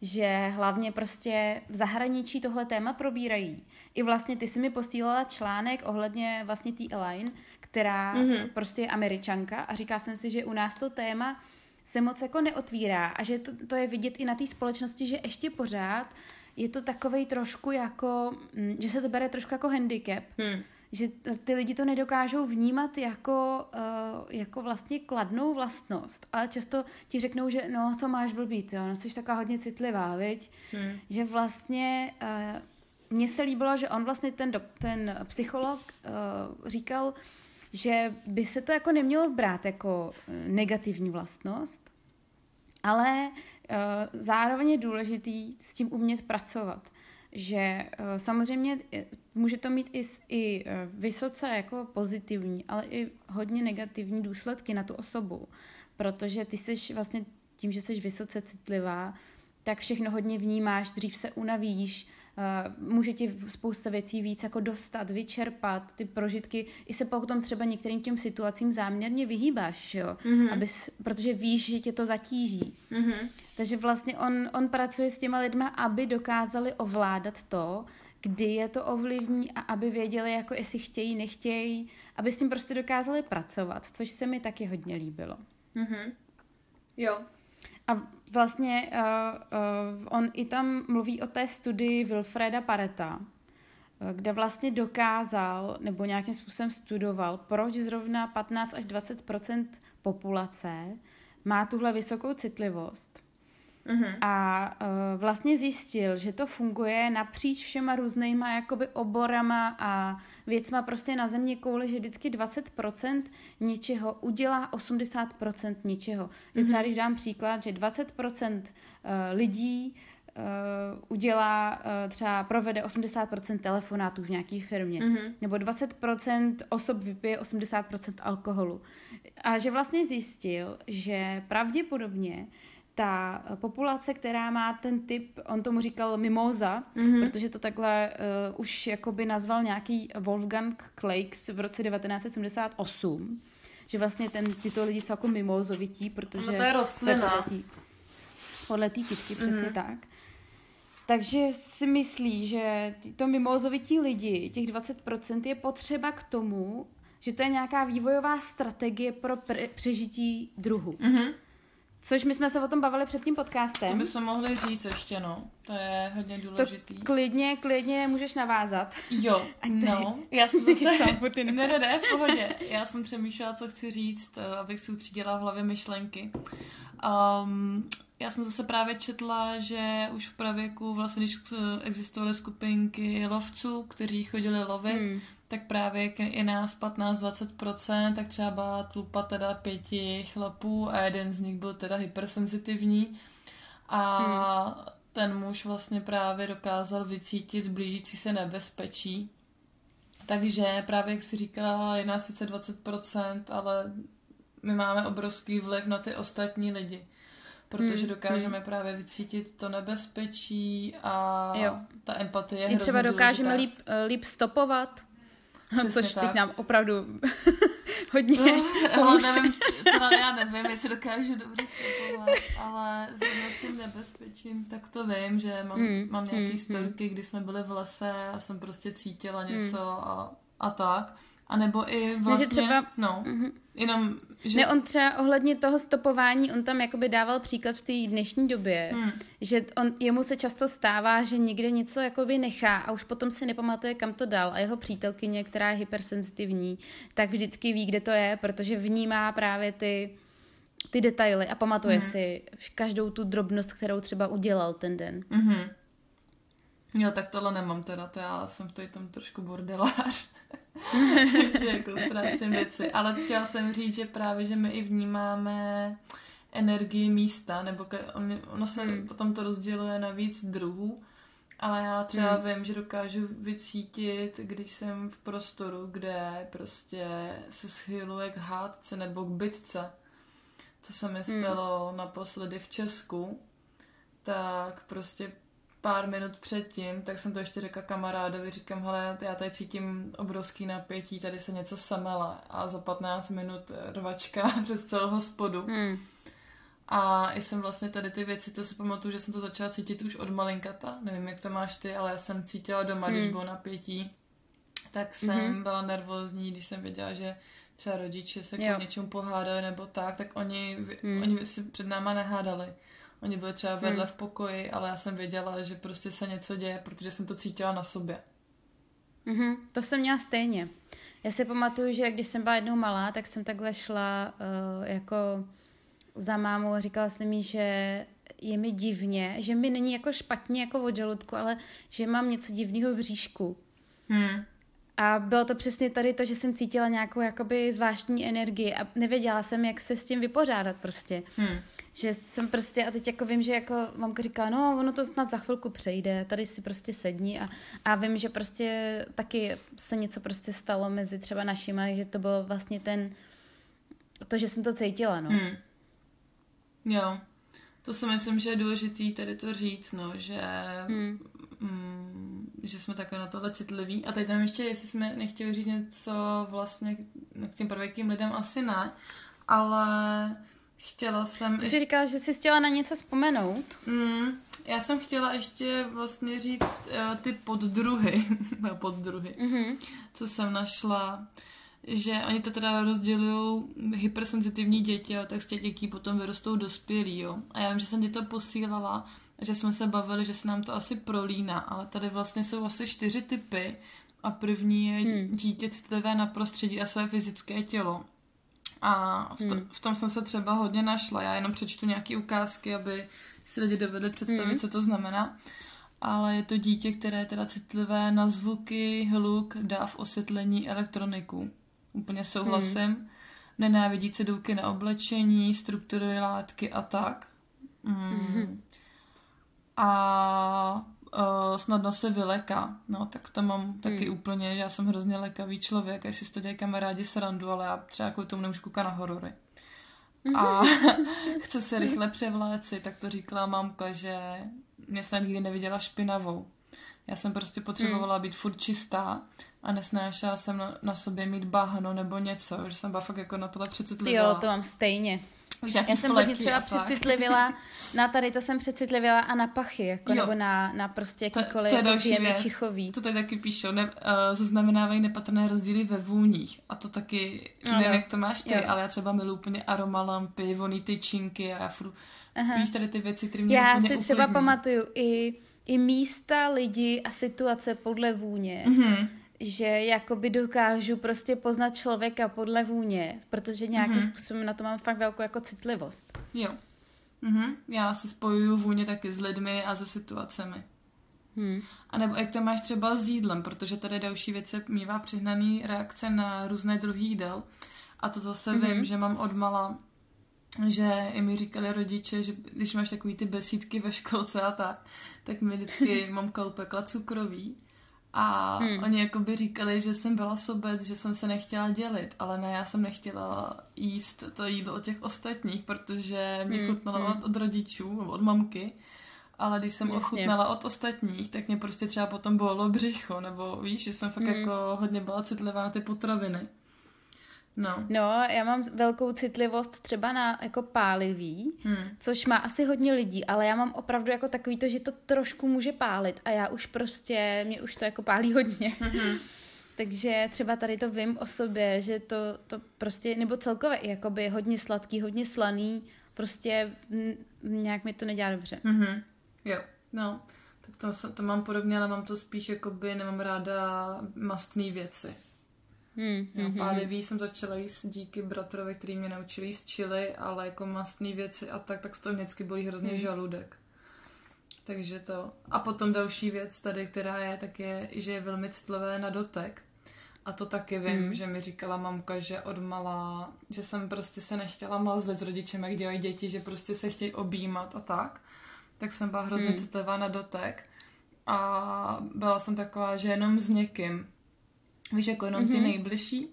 že hlavně prostě v zahraničí tohle téma probírají. I vlastně ty si mi posílala článek ohledně vlastně té Elaine, která mm-hmm. prostě je američanka a říká jsem si, že u nás to téma se moc jako neotvírá a že to, to je vidět i na té společnosti, že ještě pořád je to takovej trošku jako, mm, že se to bere trošku jako handicap. Hmm že ty lidi to nedokážou vnímat jako, uh, jako vlastně kladnou vlastnost, ale často ti řeknou, že no, co máš blbý, jo, no, jsi taková hodně citlivá, viď? Hmm. Že vlastně uh, mně se líbilo, že on vlastně ten, dok, ten psycholog uh, říkal, že by se to jako nemělo brát jako negativní vlastnost, ale uh, zároveň je důležitý s tím umět pracovat. Že samozřejmě může to mít i, i vysoce jako pozitivní, ale i hodně negativní důsledky na tu osobu, protože ty jsi vlastně tím, že jsi vysoce citlivá, tak všechno hodně vnímáš, dřív se unavíš, může ti spousta věcí víc jako dostat, vyčerpat, ty prožitky, i se potom třeba některým těm situacím záměrně vyhýbáš, jo? Mm-hmm. Abys, protože víš, že tě to zatíží. Mm-hmm. Takže vlastně on, on pracuje s těma lidma, aby dokázali ovládat to, kdy je to ovlivní a aby věděli, jako jestli chtějí, nechtějí, aby s tím prostě dokázali pracovat, což se mi taky hodně líbilo. Mm-hmm. Jo, a vlastně uh, uh, on i tam mluví o té studii Wilfreda Pareta, uh, kde vlastně dokázal nebo nějakým způsobem studoval, proč zrovna 15 až 20% populace má tuhle vysokou citlivost. Mm-hmm. A uh, vlastně zjistil, že to funguje napříč všema různýma jakoby oborama a věcma prostě na země kouli, že vždycky 20% něčeho udělá 80% něčeho. Mm-hmm. Že třeba když dám příklad, že 20% uh, lidí uh, udělá, uh, třeba provede 80% telefonátů v nějaké firmě, mm-hmm. nebo 20% osob vypije 80% alkoholu. A že vlastně zjistil, že pravděpodobně ta populace, která má ten typ, on tomu říkal mimoza, mm-hmm. protože to takhle uh, už jakoby nazval nějaký Wolfgang Kleix v roce 1978, že vlastně ten, tyto lidi jsou jako mimozovití, protože... No to je rostlina. Podle té kytky, přesně mm-hmm. tak. Takže si myslí, že to mimozovití lidi, těch 20% je potřeba k tomu, že to je nějaká vývojová strategie pro pre- přežití druhu. Mm-hmm. Což my jsme se o tom bavili před tím podcastem. To bychom mohli říct ještě, no. To je hodně důležitý. To klidně, klidně můžeš navázat. Jo, <laughs> no. Já jsem <laughs> zase... ne, ne, ne, v pohodě. Já jsem přemýšlela, co chci říct, eh, abych si utřídila v hlavě myšlenky. Um, já jsem zase právě četla, že už v pravěku, vlastně když eh, existovaly skupinky lovců, kteří chodili lovit, hmm tak právě je nás 15-20%, tak třeba byla tlupa teda pěti chlapů a jeden z nich byl teda hypersenzitivní a hmm. ten muž vlastně právě dokázal vycítit blížící se nebezpečí. Takže právě, jak si říkala, je nás sice 20%, ale my máme obrovský vliv na ty ostatní lidi protože hmm, dokážeme hmm. právě vycítit to nebezpečí a jo. ta empatie je I třeba dokážeme líp, líp stopovat Přesně Což tak. teď nám opravdu <laughs> hodně no, ale nevím, to já nevím, jestli dokážu dobře stopovat, ale zrovna s tím nebezpečím, tak to vím, že mám, hmm. mám nějaký hmm. storky, kdy jsme byli v lese a jsem prostě cítila něco hmm. a, a tak. A nebo i vlastně, ne, třeba, no, mm-hmm. jenom, že... Ne, on třeba ohledně toho stopování, on tam jakoby dával příklad v té dnešní době, hmm. že on, jemu se často stává, že někde něco jakoby nechá a už potom si nepamatuje, kam to dal a jeho přítelkyně, která je hypersenzitivní, tak vždycky ví, kde to je, protože vnímá právě ty ty detaily a pamatuje hmm. si každou tu drobnost, kterou třeba udělal ten den. Mm-hmm. Jo, tak tohle nemám teda, to já jsem v tom trošku bordelář. <laughs> jako ztrácím věci. Ale chtěla jsem říct, že právě, že my i vnímáme energii místa, nebo ke, on, ono se hmm. potom to rozděluje na víc druhů, ale já třeba hmm. vím, že dokážu vycítit, když jsem v prostoru, kde prostě se schyluje k hádce nebo k bytce. Co se mi hmm. stalo hmm. naposledy v Česku, tak prostě pár minut předtím, tak jsem to ještě řekla kamarádovi, říkám, hele, já tady cítím obrovský napětí, tady se něco samela a za 15 minut rvačka <laughs> přes celou hospodu. Hmm. A jsem vlastně tady ty věci, to si pamatuju, že jsem to začala cítit už od malinkata, nevím, jak to máš ty, ale já jsem cítila doma, hmm. když bylo napětí, tak jsem mm-hmm. byla nervózní, když jsem věděla, že třeba rodiče se k něčemu pohádali nebo tak, tak oni, mm. oni si před náma nehádali. Oni byli třeba vedle hmm. v pokoji, ale já jsem věděla, že prostě se něco děje, protože jsem to cítila na sobě. Mm-hmm, to jsem měla stejně. Já si pamatuju, že když jsem byla jednou malá, tak jsem takhle šla uh, jako za mámou a říkala jsem mi, že je mi divně, že mi není jako špatně jako od žaludku, ale že mám něco divného v bříšku. Hmm. A bylo to přesně tady to, že jsem cítila nějakou jakoby zvláštní energii a nevěděla jsem, jak se s tím vypořádat prostě. Hmm. Že jsem prostě, a teď jako vím, že jako mamka říká, no ono to snad za chvilku přejde, tady si prostě sedni a, a vím, že prostě taky se něco prostě stalo mezi třeba našima, že to bylo vlastně ten, to, že jsem to cítila, no. Hmm. Jo, to si myslím, že je důležitý tady to říct, no, že hmm. mm, že jsme takhle na tohle citliví. A teď tam ještě, jestli jsme nechtěli říct něco vlastně k těm pravěkým lidem, asi ne, ale chtěla jsem... Ty ještě... říkala, že jsi chtěla na něco vzpomenout. Mm, já jsem chtěla ještě vlastně říct uh, ty poddruhy, <laughs> poddruhy, mm-hmm. co jsem našla že oni to teda rozdělují hypersenzitivní děti a tak z těch dětí potom vyrostou dospělí, jo. A já vím, že jsem ti to posílala, že jsme se bavili, že se nám to asi prolíná, ale tady vlastně jsou asi čtyři typy a první je hmm. dítě citlivé na prostředí a své fyzické tělo. A v, to, hmm. v tom jsem se třeba hodně našla. Já jenom přečtu nějaké ukázky, aby si lidi dovedli představit, hmm. co to znamená. Ale je to dítě, které je teda citlivé na zvuky, hluk, dáv, osvětlení, elektroniku. Úplně souhlasím. Hmm. Nenávidí cedulky na oblečení, struktury látky a tak. Mm. Hmm. A uh, snadno se vyleká. No, tak to mám taky hmm. úplně, já jsem hrozně lekavý člověk, jestli si to dělají kamarádi srandu, ale já třeba kvůli tomu nemůžu koukat na horory. A <laughs> chce se rychle převléci, tak to říkala mamka, že mě snad nikdy neviděla špinavou. Já jsem prostě potřebovala hmm. být furt čistá a nesnášela jsem na, na sobě mít bahno nebo něco, že jsem byla fakt jako na tohle přecitlivá. Jo, to mám stejně. Já jsem hodně třeba přecitlivila, <laughs> na tady to jsem přecitlivila a na pachy, jako, nebo na, na prostě jakýkoliv to, to je jako věc. čichový. To tady taky píšou, ne, uh, zaznamenávají nepatrné rozdíly ve vůních a to taky, no, nevím, jak to máš ty, jo. ale já třeba miluji úplně aromalampy, voný tyčinky a já furt, víš tady ty věci, které mě Já úplně si třeba pamatuju i, i místa, lidi a situace podle vůně. Mm-hmm že jakoby dokážu prostě poznat člověka podle vůně, protože nějakým mm-hmm. způsobem na to mám fakt velkou jako citlivost. Jo. Mhm. Já se spojuju vůně taky s lidmi a se situacemi. Hmm. A nebo jak to máš třeba s jídlem, protože tady další věc mývá přihnaný reakce na různé druhy jídel. A to zase mm-hmm. vím, že mám odmala, že i mi říkali rodiče, že když máš takový ty besídky ve školce a tak, tak mi vždycky mamka upekla cukroví a hmm. oni jako by říkali, že jsem byla sobec, že jsem se nechtěla dělit, ale ne, já jsem nechtěla jíst to jídlo od těch ostatních, protože mě hmm. chutnalo hmm. Od, od rodičů, nebo od mamky, ale když jsem Jasně. ochutnala od ostatních, tak mě prostě třeba potom bylo břicho, nebo víš, že jsem fakt hmm. jako hodně byla citlivá na ty potraviny. No. no, já mám velkou citlivost třeba na jako pálivý, hmm. což má asi hodně lidí, ale já mám opravdu jako takový to, že to trošku může pálit a já už prostě, mě už to jako pálí hodně. Hmm. <laughs> Takže třeba tady to vím o sobě, že to, to prostě, nebo celkově jakoby hodně sladký, hodně slaný, prostě nějak mi to nedělá dobře. Mm-hmm. Jo, no, tak to, to mám podobně, ale mám to spíš jakoby, nemám ráda mastné věci. Hmm, no, pádivý jsem začala jíst díky bratrovi, který mě naučil jíst čili, ale jako mastné věci a tak, tak z toho vždycky bolí hrozně hmm. žaludek. Takže to. A potom další věc tady, která je, tak je, že je velmi citlivé na dotek. A to taky vím, hmm. že mi říkala mamka, že od malá, že jsem prostě se nechtěla mazlit s rodičem, jak dělají děti, že prostě se chtějí objímat a tak. Tak jsem byla hrozně hmm. citlivá na dotek. A byla jsem taková, že jenom s někým Víš, jako jenom ty mm-hmm. nejbližší.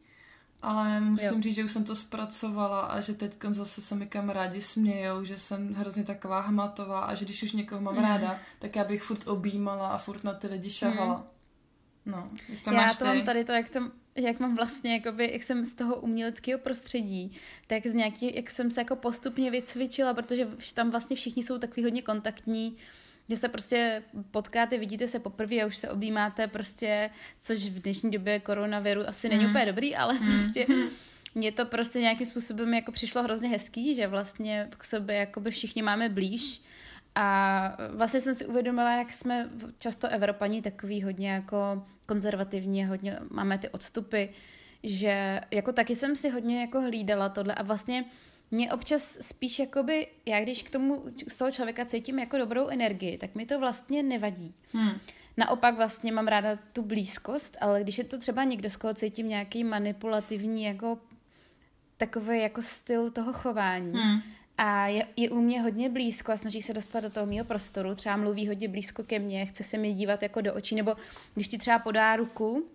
Ale musím jo. říct, že už jsem to zpracovala a že teď zase se mi kamarádi smějou, že jsem hrozně taková hmatová a že když už někoho mám mm. ráda, tak já bych furt objímala a furt na ty lidi šahala. Mm. No, jak to já máš to ty? mám tady to, jak to, jak mám vlastně, jakoby, jak jsem z toho uměleckého prostředí, tak z nějaký, jak jsem se jako postupně vycvičila, protože tam vlastně všichni jsou takový hodně kontaktní, že se prostě potkáte, vidíte se poprvé a už se objímáte prostě, což v dnešní době koronaviru asi není mm. úplně dobrý, ale mm. prostě mně to prostě nějakým způsobem jako přišlo hrozně hezký, že vlastně k sobě jakoby všichni máme blíž a vlastně jsem si uvědomila, jak jsme často Evropani takový hodně jako konzervativní, hodně máme ty odstupy, že jako taky jsem si hodně jako hlídala tohle a vlastně mě občas spíš jakoby, já když k tomu z toho člověka cítím jako dobrou energii, tak mi to vlastně nevadí. Hmm. Naopak vlastně mám ráda tu blízkost, ale když je to třeba někdo, z koho cítím nějaký manipulativní jako takový jako styl toho chování, hmm. a je, je u mě hodně blízko a snaží se dostat do toho mého prostoru, třeba mluví hodně blízko ke mně, chce se mi dívat jako do očí, nebo když ti třeba podá ruku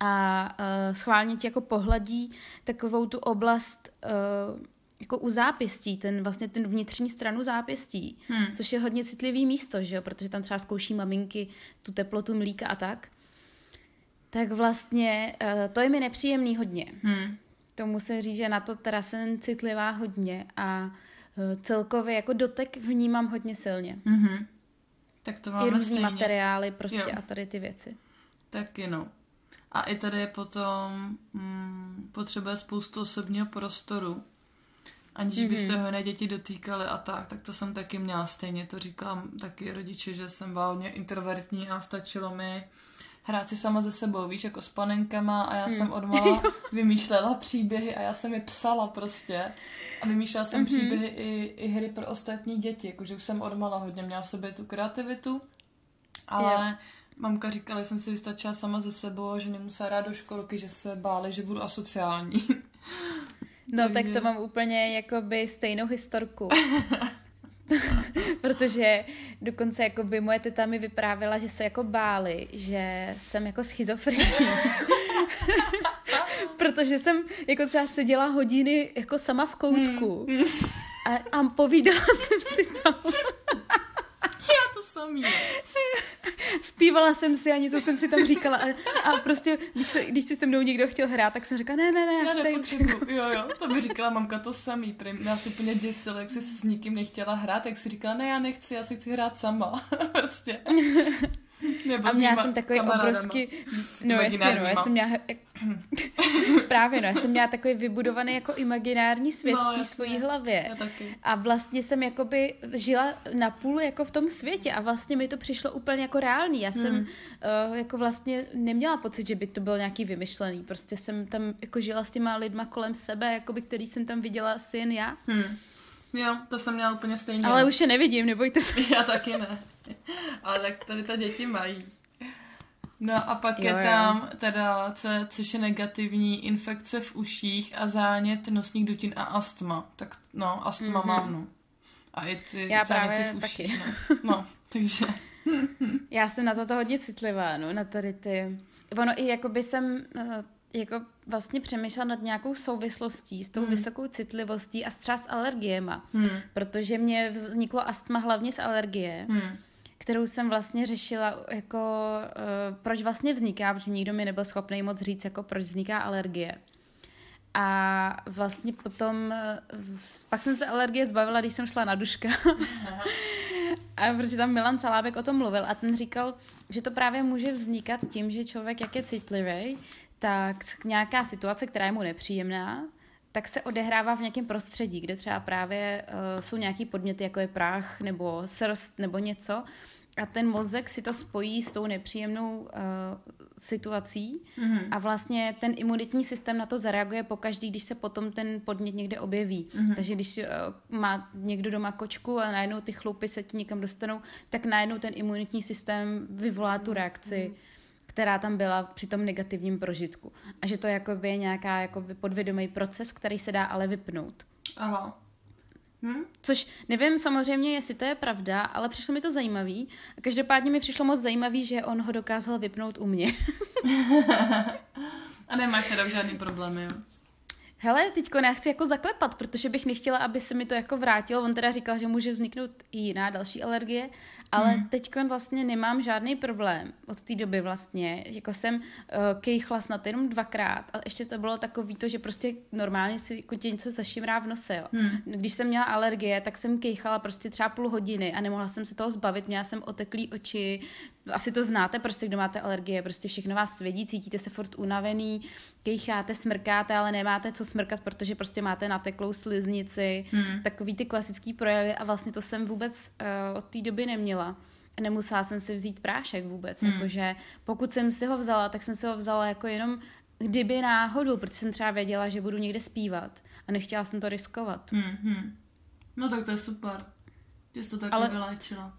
a uh, schválně ti jako pohladí takovou tu oblast uh, jako u zápěstí, ten vlastně ten vnitřní stranu zápěstí, hmm. což je hodně citlivý místo, že jo, protože tam třeba zkouší maminky tu teplotu mlíka a tak, tak vlastně uh, to je mi nepříjemný hodně. Hmm. To musím říct, že na to teda jsem citlivá hodně a uh, celkově jako dotek vnímám hodně silně. Mm-hmm. Tak to máme I různý stejně. materiály prostě Jo. a tady ty věci. Taky no. A i tady je potom mm, potřebuje spoustu osobního prostoru. Aniž mm-hmm. by Mhm. se ho jiné děti dotýkaly a tak, tak to jsem taky měla stejně. To říkám taky rodiči, že jsem byla hodně introvertní a stačilo mi hrát si sama ze sebou, víš, jako s panenkama a já jsem odmala <laughs> vymýšlela příběhy a já jsem je psala prostě. A vymýšlela jsem příběhy i, i hry pro ostatní děti, jakože už jsem odmala hodně, měla v sobě tu kreativitu, ale Jo. mamka říkala, že jsem si vystačila sama ze sebou, že nemusela rád do školky, že se báli, že budu asociální. <laughs> No tak to mám úplně jakoby stejnou historku. <laughs> Protože dokonce jakoby moje teta mi vyprávěla, že se jako báli, že jsem jako schizofrenní. <laughs> Protože jsem jako třeba seděla hodiny jako sama v koutku a, a povídala jsem si tam. <laughs> Samý. <laughs> Zpívala jsem si a něco jsem si tam říkala a, a prostě, když, se, když si se mnou někdo chtěl hrát, tak jsem říkala, ne, ne, ne, já, Já nepotřebuji, jo, jo, to by říkala mamka to samý, prim. já si úplně děsila, jak jsi se s nikým nechtěla hrát, jak si říkala, ne, já nechci, já si chci hrát sama, <laughs> prostě. <laughs> Nebo A měla jsem takový kamarádama. obrovský, <laughs> no jasně, no, já jsem měla, <laughs> právě no, já jsem měla takový vybudovaný jako imaginární svět No, v té svojí hlavě. A vlastně jsem jakoby žila napůl jako v tom světě a vlastně mi to přišlo úplně jako reálný. Já jsem Hmm. uh, jako vlastně neměla pocit, že by to bylo nějaký vymyšlený. Prostě jsem tam jako žila s těma lidma kolem sebe, jakoby, který jsem tam viděla asi jen já. Hm. Jo, to jsem měla úplně stejně. Ale už je nevidím, nebojte se. Já taky ne. <laughs> Ale tak tady to děti mají. No a pak Jo, je jo. tam teda, co, což je negativní, infekce v uších a zánět nosních dutin a astma. Tak no, astma Mhm. mám, no. A i ty Já záněty právě v uších. taky. No. no, <laughs> takže... <laughs> Já jsem na toto hodně citlivá, no, na tady ty... Ono i jakoby jsem eh, jako vlastně přemýšlela nad nějakou souvislostí s tou Hmm. vysokou citlivostí a třeba s alergiema. Hmm. Protože mě vzniklo astma hlavně z alergie, Hmm. Kterou jsem vlastně řešila jako, uh, proč vlastně vzniká, protože nikdo mi nebyl schopný moc říct, jako proč vzniká alergie. A vlastně potom, eh, pak jsem se alergie zbavila, když jsem šla na duška. <laughs> A protože tam Milan Salábek o tom mluvil a ten říkal, že to právě může vznikat tím, že člověk, jak je citlivý, tak nějaká situace, která je mu nepříjemná, tak se odehrává v nějakém prostředí, kde třeba právě uh, jsou nějaký podměty, jako je prach nebo srst nebo něco a ten mozek si to spojí s tou nepříjemnou uh, situací Mhm. a vlastně ten imunitní systém na to zareaguje pokaždý, když se potom ten podnět někde objeví. Mhm. Takže když uh, má někdo doma kočku a najednou ty chlupy se ti někam dostanou, tak najednou ten imunitní systém vyvolá tu reakci, Mhm. Která tam byla při tom negativním prožitku. A že to jakoby je nějaká jakoby podvědomý proces, který se dá ale vypnout. Aha. Hm? Což nevím samozřejmě, jestli to je pravda, ale přišlo mi to zajímavý. A každopádně mi přišlo moc zajímavý, že on ho dokázal vypnout u mě. <laughs> A nemáš teda žádný problémy, jo? Hele, teďko nechci jako zaklepat, protože bych nechtěla, aby se mi to jako vrátilo. On teda říkal, že může vzniknout i jiná další alergie, ale hmm. teďko vlastně nemám žádný problém od té doby vlastně. Jako jsem uh, kejchla snad jenom dvakrát, ale ještě to bylo takový to, že prostě normálně si jako tě něco zašimrá v nose. Jo. Hmm. Když jsem měla alergie, tak jsem kejchala prostě třeba půl hodiny a nemohla jsem se toho zbavit. Měla jsem oteklý oči, asi to znáte prostě, kdo máte alergie, prostě všechno vás svědí, cítíte se furt unavený, kejcháte, smrkáte, ale nemáte co smrkat, protože prostě máte nateklou sliznici, hmm. takový ty klasický projevy a vlastně to jsem vůbec uh, od té doby neměla. Nemusela jsem si vzít prášek vůbec, hmm. jakože pokud jsem si ho vzala, tak jsem si ho vzala jako jenom kdyby náhodou, protože jsem třeba věděla, že budu někde zpívat a nechtěla jsem to riskovat. Hm, hm. No tak to je super. Že jsi to takhle Ale- vyléčila.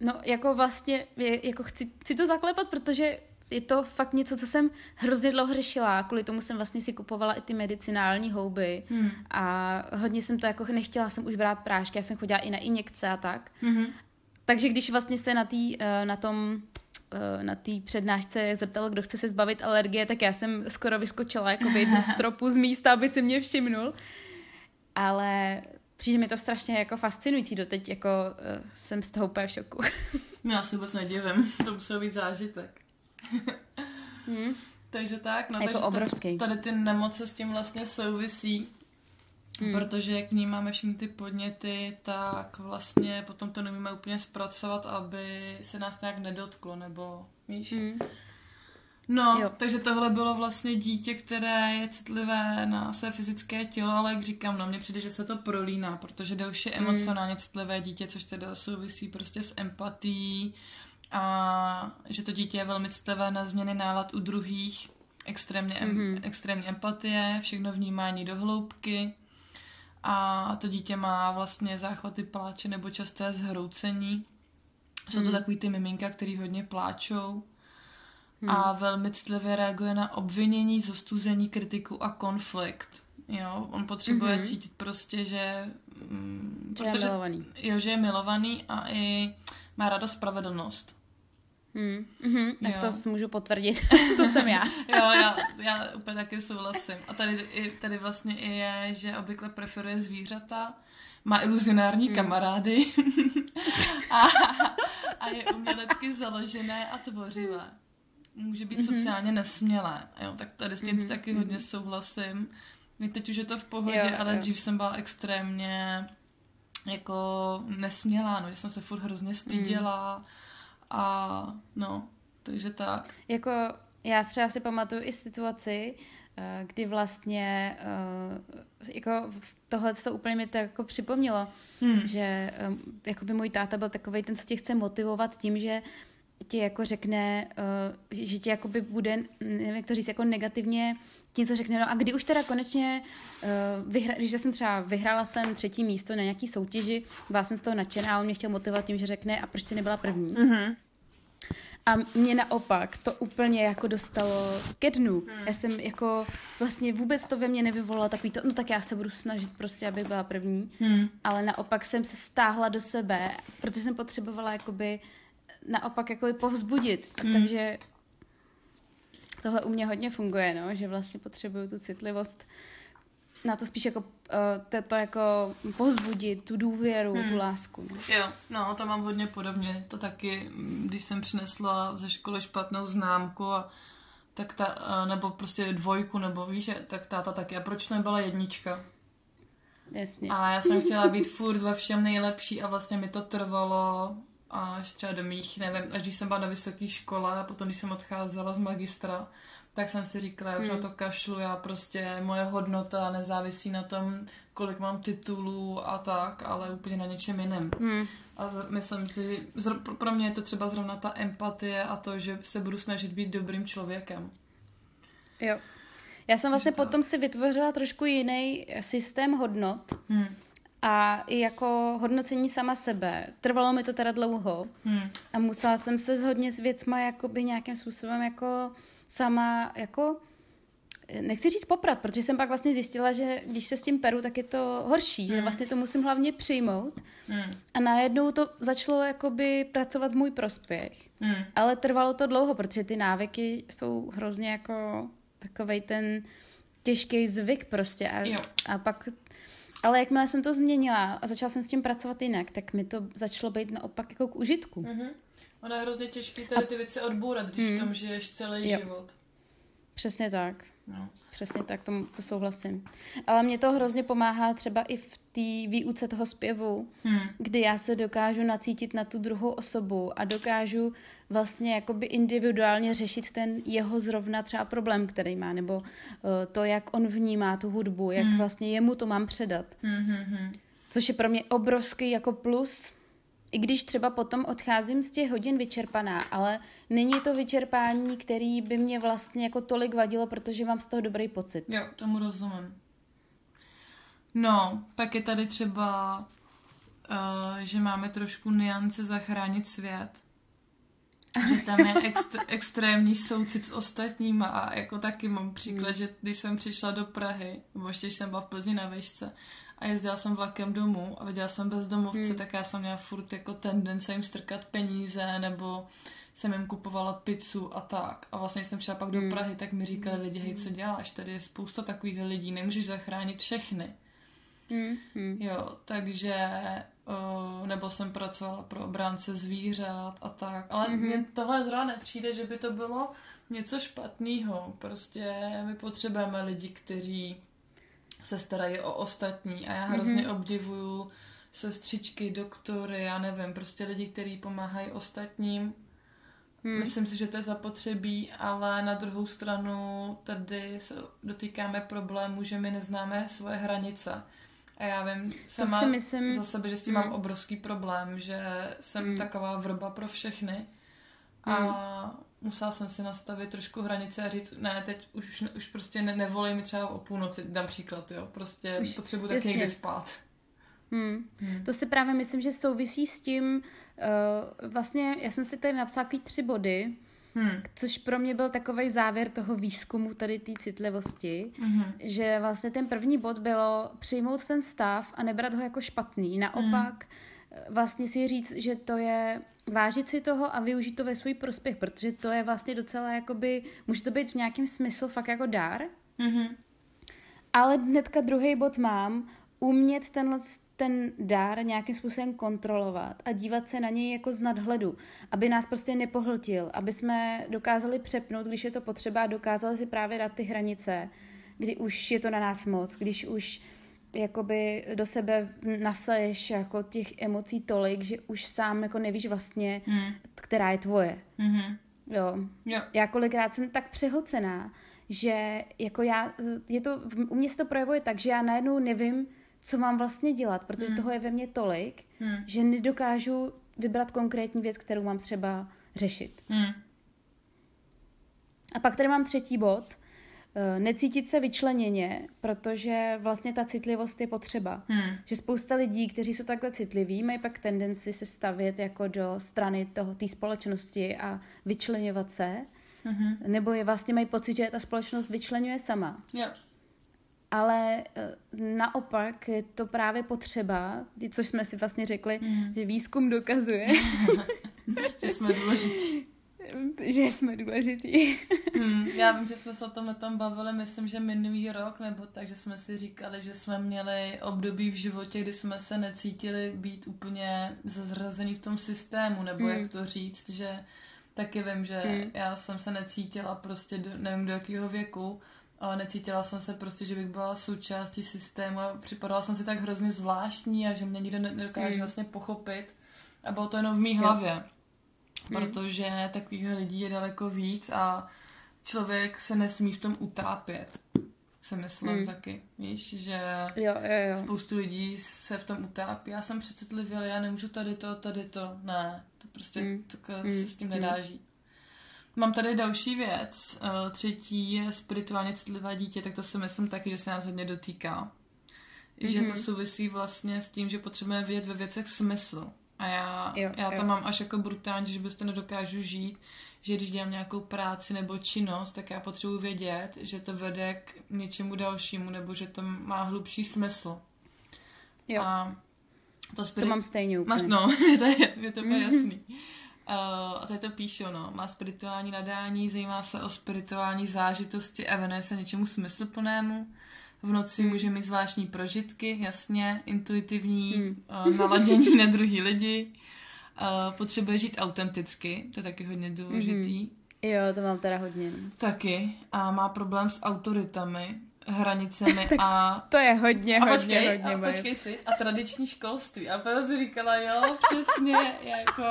No, jako vlastně, jako chci, chci to zaklepat, protože je to fakt něco, co jsem hrozně dlouho řešila. Kvůli tomu jsem vlastně si kupovala i ty medicinální houby. Hmm. A hodně jsem to jako nechtěla jsem už brát prášky, já jsem chodila i na injekce a tak. Hmm. Takže když vlastně se na, tý, eh, na tom eh, na té přednášce zeptal, kdo chce se zbavit alergie, tak já jsem skoro vyskočila jako jednu <laughs> stropu z místa, aby se mě všimnul. Ale přijde mi to strašně jako fascinující, doteď jako uh, jsem z toho úplně v šoku. <laughs> Já si vůbec nedivím, to musel být zážitek. <laughs> hmm. Takže tak, no jako takže obrovský. Tady, ty nemoce s tím vlastně souvisí, hmm. protože jak vnímáme všechny ty podněty, tak vlastně potom to nemíme úplně zpracovat, aby se nás nějak nedotklo, nebo víš? Hmm. No, jo. takže tohle bylo vlastně dítě, které je citlivé na své fyzické tělo, ale jak říkám, no mně přijde, že se to prolíná, protože jde už je hmm. emocionálně citlivé dítě, což teda souvisí prostě s empatí a že to dítě je velmi citlivé na změny nálad u druhých, extrémně, mm-hmm. extrémní empatie, všechno vnímání do hloubky a to dítě má vlastně záchvaty pláče nebo časté zhroucení. Jsou to mm. takový ty miminka, který hodně pláčou hmm. a velmi citlivě reaguje na obvinění, zostuzení, kritiku a konflikt. Jo, on potřebuje mm-hmm. cítit prostě, že... Mm, že protože, je milovaný. Jo, že je milovaný a i má radost spravedlnost. Hmm. Mm-hmm. Tak jo. to můžu potvrdit. <laughs> to jsem já. <laughs> jo, já, já úplně taky souhlasím. A tady, tady vlastně i je, že obvykle preferuje zvířata, má iluzionární hmm. kamarády <laughs> a, a je umělecky založené a tvořivé může být mm-hmm. sociálně nesmělé. Jo, tak tady s tím mm-hmm. taky hodně souhlasím. Teď už je to v pohodě, jo, ale jo. dřív jsem byla extrémně jako nesmělá, no, že jsem se furt hrozně styděla mm. A no, takže tak. Jako já třeba si pamatuju i situaci, eh, kdy vlastně eh, jako tohle to úplně mi to jako připomnělo, hmm. že eh, jako by můj táta byl takový ten, co tě chce motivovat tím, že ti jako řekne, uh, že ti jakoby bude, nevím jak to říct, jako negativně tím, co řekne, no a kdy už teda konečně, uh, vyhra, když jsem třeba vyhrála jsem třetí místo na nějaký soutěži, byla jsem z toho nadšená a on mě chtěl motivovat tím, že řekne a proč jsi nebyla první. Mm-hmm. A mě naopak to úplně jako dostalo ke dnu. Hmm. Já jsem jako vlastně vůbec to ve mně nevyvolalo takový to, no tak já se budu snažit prostě, abych byla první. Hmm. Ale naopak jsem se stáhla do sebe, protože jsem potřebovala jakoby naopak jako povzbudit. A hmm. Takže tohle u mě hodně funguje, no, že vlastně potřebuju tu citlivost na to spíš jako uh, to, to jako povzbudit, tu důvěru, hmm. tu lásku. No. Jo, no to mám hodně podobně. To taky, když jsem přinesla ze školy špatnou známku a tak ta, uh, nebo prostě dvojku, nebo víš, tak táta taky. A proč nebyla jednička? Jasně. A já jsem chtěla být furt ve všem nejlepší a vlastně mi to trvalo až třeba do mých, nevím, až když jsem byla na vysoké škole a potom, když jsem odcházela z magistra, tak jsem si říkala, já už hmm. na to kašlu, já prostě, moje hodnota nezávisí na tom, kolik mám titulů a tak, ale úplně na něčem jiném. Hmm. A myslím si, že pro mě je to třeba zrovna ta empatie a to, že se budu snažit být dobrým člověkem. Jo. Já jsem vlastně potom si vytvořila trošku jiný systém hodnot. Hmm a i jako hodnocení sama sebe. Trvalo mi to teda dlouho hmm. a musela jsem se zhodně s věcma jakoby nějakým způsobem jako sama jako nechci říct poprat, protože jsem pak vlastně zjistila, že když se s tím peru, tak je to horší, hmm. že vlastně to musím hlavně přijmout hmm. a najednou to začalo jakoby pracovat v můj prospěch. Hmm. Ale trvalo to dlouho, protože ty návyky jsou hrozně jako takovej ten těžký zvyk prostě a, a pak ale jakmile jsem to změnila a začala jsem s tím pracovat jinak, tak mi to začalo být naopak jako k užitku. Mm-hmm. Ono je hrozně těžké tady ty věci odbourat, když mm. v tom žiješ celý jo. život. Přesně tak. No. Přesně tak, tomu to souhlasím. Ale mě to hrozně pomáhá třeba i v té výuce toho zpěvu, hmm. kdy já se dokážu nacítit na tu druhou osobu a dokážu vlastně jakoby individuálně řešit ten jeho zrovna třeba problém, který má, nebo uh, to, jak on vnímá tu hudbu, jak hmm. vlastně jemu to mám předat. Hmm, hmm, hmm. Což je pro mě obrovský jako plus, i když třeba potom odcházím z těch hodin vyčerpaná, ale není to vyčerpání, který by mě vlastně jako tolik vadilo, protože mám z toho dobrý pocit. Jo, tomu rozumím. No, pak je tady třeba, uh, že máme trošku niance zachránit svět. že tam je <laughs> extr- extrémní soucit s ostatníma a jako taky mám příklad, že když jsem přišla do Prahy, nebo ještě jsem byla v Plzni na výšce a jezdila jsem vlakem domů a viděla jsem bezdomovce, hmm. tak já jsem měla furt jako tendence jim strkat peníze nebo jsem jim kupovala pizzu a tak. A vlastně jsem přišla pak do hmm. Prahy, tak mi říkali lidi, hej, co děláš, tady je spousta takových lidí, nemůžeš zachránit všechny. Hmm. Hmm. Jo, takže uh, nebo jsem pracovala pro obránce zvířat a tak. Ale mm-hmm. mně tohle zrovna nepřijde, že by to bylo něco špatného. Prostě my potřebujeme lidi, kteří se starají o ostatní a já hrozně mm-hmm. obdivuju sestřičky, doktory, já nevím, prostě lidi, kteří pomáhají ostatním. Hmm. Myslím si, že to je zapotřebí, ale na druhou stranu tady se dotýkáme problému, že my neznáme svoje hranice. A já vím sama si myslím... za sebe, že s tím mm. mám obrovský problém, že jsem mm. taková vrba pro všechny. A mm. Musela jsem si nastavit trošku hranice a říct, ne, teď už, už prostě ne, nevolej mi třeba o půlnoci, dám příklad, jo. Prostě už, potřebuji tak někdy spát. Hmm. Hmm. To si právě myslím, že souvisí s tím, uh, vlastně, já jsem si tady napsala tři body, Hmm. Což pro mě byl takový závěr toho výzkumu tady té citlivosti, hmm. že vlastně ten první bod bylo přijmout ten stav a nebrat ho jako špatný. Naopak hmm. vlastně si říct, že to je vážit si toho a využít to ve svůj prospěch, protože to je vlastně docela jakoby, může to být v nějakém smyslu fakt jako dár. Hmm. Ale hnedka druhý bod mám, umět tenhle ten dár nějakým způsobem kontrolovat a dívat se na něj jako z nadhledu, aby nás prostě nepohltil, aby jsme dokázali přepnout, když je to potřeba, dokázali si právě dát ty hranice, kdy už je to na nás moc, když už jakoby do sebe nasaješ jako těch emocí tolik, že už sám jako nevíš vlastně, hmm. která je tvoje. Mm-hmm. Jo. jo. Já kolikrát jsem tak přehlcená, že jako já, je to, u mě se to projevuje tak, že já najednou nevím, co mám vlastně dělat, protože hmm. toho je ve mně tolik, hmm. že nedokážu vybrat konkrétní věc, kterou mám třeba řešit. Hmm. A pak tady mám třetí bod. Eh, necítit se vyčleněně, protože vlastně ta citlivost je potřeba. Hmm. Že spousta lidí, kteří jsou takhle citliví, mají pak tendenci se stavět jako do strany toho té společnosti a vyčlenovat se. Mm-hmm. Nebo je vlastně mají pocit, že ta společnost vyčlenuje sama. Jo ale eh, naopak je to právě potřeba, což jsme si vlastně řekli, mm. že výzkum dokazuje, <laughs> že jsme důležití. Že jsme důležitý. <laughs> hmm, <laughs> já vím, že jsme se o tom tam bavili, myslím, že minulý rok, nebo tak, že jsme si říkali, že jsme měli období v životě, kdy jsme se necítili být úplně zazrazený v tom systému, nebo hmm. jak to říct, že taky vím, že hmm. já jsem se necítila prostě, do, nevím do jakého věku, ale necítila jsem se prostě, že bych byla součástí systému a připadala jsem si tak hrozně zvláštní a že mě nikdo nedokáže mm. vlastně pochopit. A bylo to jenom v mý hlavě. Mm. Protože takových lidí je daleko víc a člověk se nesmí v tom utápět. Se myslím mm. taky. Víš, že jo, jo, jo. spoustu lidí se v tom utápí. Já jsem přecitlivěl, já nemůžu tady to, tady to. Ne, to prostě mm. takhle mm. se s tím nedá žít. Mám tady další věc. Uh, třetí je spirituálně citlivé dítě, tak to si myslím taky, že se nás hodně dotýká. Mm-hmm. Že to mhm. souvisí vlastně s tím, že potřebujeme vědět ve věcech smysl. A já, jo, já to jo. mám až jako brutální, že byste nedokážu žít, že když dělám nějakou práci nebo činnost, tak já potřebuji vědět, že to vede k něčemu dalšímu, nebo že to má hlubší smysl. Jo. A to, spirit... to mám stejně úplně. Máš, no, <laughs> je to, je, je to jasný. Uh, a tady to píšu, no. Má spirituální nadání, zajímá se o spirituální zážitosti a věnuje se něčemu smysluplnému. V noci může mít zvláštní prožitky, jasně, intuitivní, hmm. uh, naladění na druhý lidi. Uh, potřebuje žít autenticky, to je taky hodně důležitý. Hmm. Jo, to mám teda hodně. No. Taky. A má problém s autoritami, hranicemi <laughs> a... To je hodně, a hodně, počkej, hodně. A počkej si, a tradiční školství. A potom si říkala, jo, přesně, jako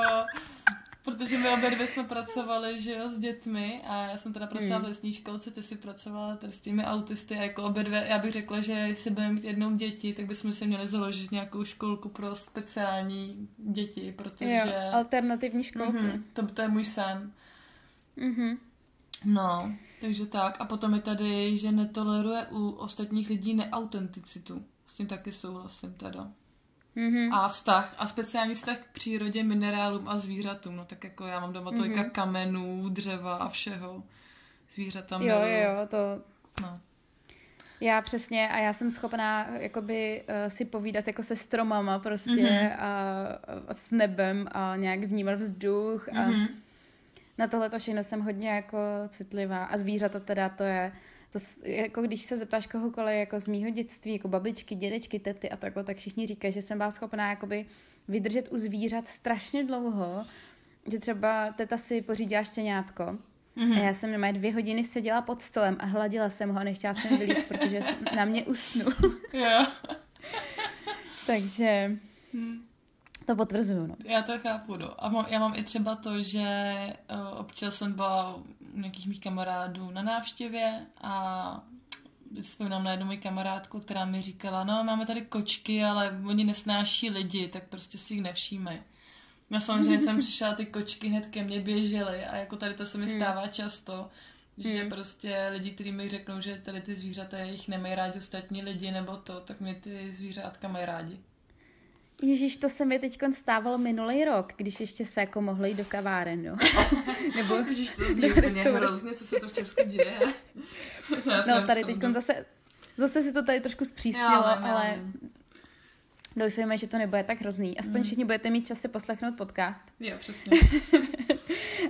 Protože my obě dvě jsme pracovali, že jo, s dětmi a já jsem teda pracovala hmm. v lesní školce, ty si pracovala tady s těmi autisty a jako obě dvě, já bych řekla, že jestli budeme mít jednou děti, tak bychom si měli založit nějakou školku pro speciální děti, protože... Jo, alternativní školku. Mm-hmm, to, to je můj sen. Mm-hmm. No, takže tak. A potom je tady, že netoleruje u ostatních lidí neautenticitu. S tím taky souhlasím teda. Mm-hmm. A vztah, a speciální vztah k přírodě, minerálům a zvířatům. No tak jako já mám doma mm-hmm. tolika kamenů, dřeva a všeho. Zvířata Jo, jo, jo, to... No. Já přesně a já jsem schopná jakoby uh, si povídat jako se stromama prostě mm-hmm. a, a s nebem a nějak vnímat vzduch a mm-hmm. na tohle to všechno jsem hodně jako citlivá a zvířata teda to je to, jako když se zeptáš kohokoliv jako z mýho dětství, jako babičky, dědečky, tety a takhle, tak všichni říkají, že jsem byla schopná jakoby vydržet u zvířat strašně dlouho, že třeba teta si pořídila štěňátko mm-hmm. a já jsem na dvě hodiny seděla pod stolem a hladila jsem ho a nechtěla jsem vylít, protože na mě usnul. <laughs> Takže... Hmm. To potvrzuju, no. Já to chápu, no. A mám, já mám i třeba to, že uh, občas jsem byla u nějakých mých kamarádů na návštěvě a vzpomínám na jednu moji kamarádku, která mi říkala, no máme tady kočky, ale oni nesnáší lidi, tak prostě si jich nevšímej. Já samozřejmě jsem <laughs> přišla, ty kočky hned ke mně běžely a jako tady to se mi hmm. stává často, že hmm. prostě lidi, kteří mi řeknou, že tady ty zvířata jich nemají rádi ostatní lidi nebo to, tak mě ty zvířátka mají rádi. Ježíš, to se mi teď stávalo minulý rok, když ještě se jako mohli jít do kaváren, no. <laughs> Nebo Ježíš, to zní úplně hrozně, co se to v Česku děje. <laughs> no, tady teď zase, zase si to tady trošku zpřísnilo, já, já, ale doufejme, že to nebude tak hrozný. Aspoň mm. všichni budete mít čas si poslechnout podcast. Jo, přesně. <laughs>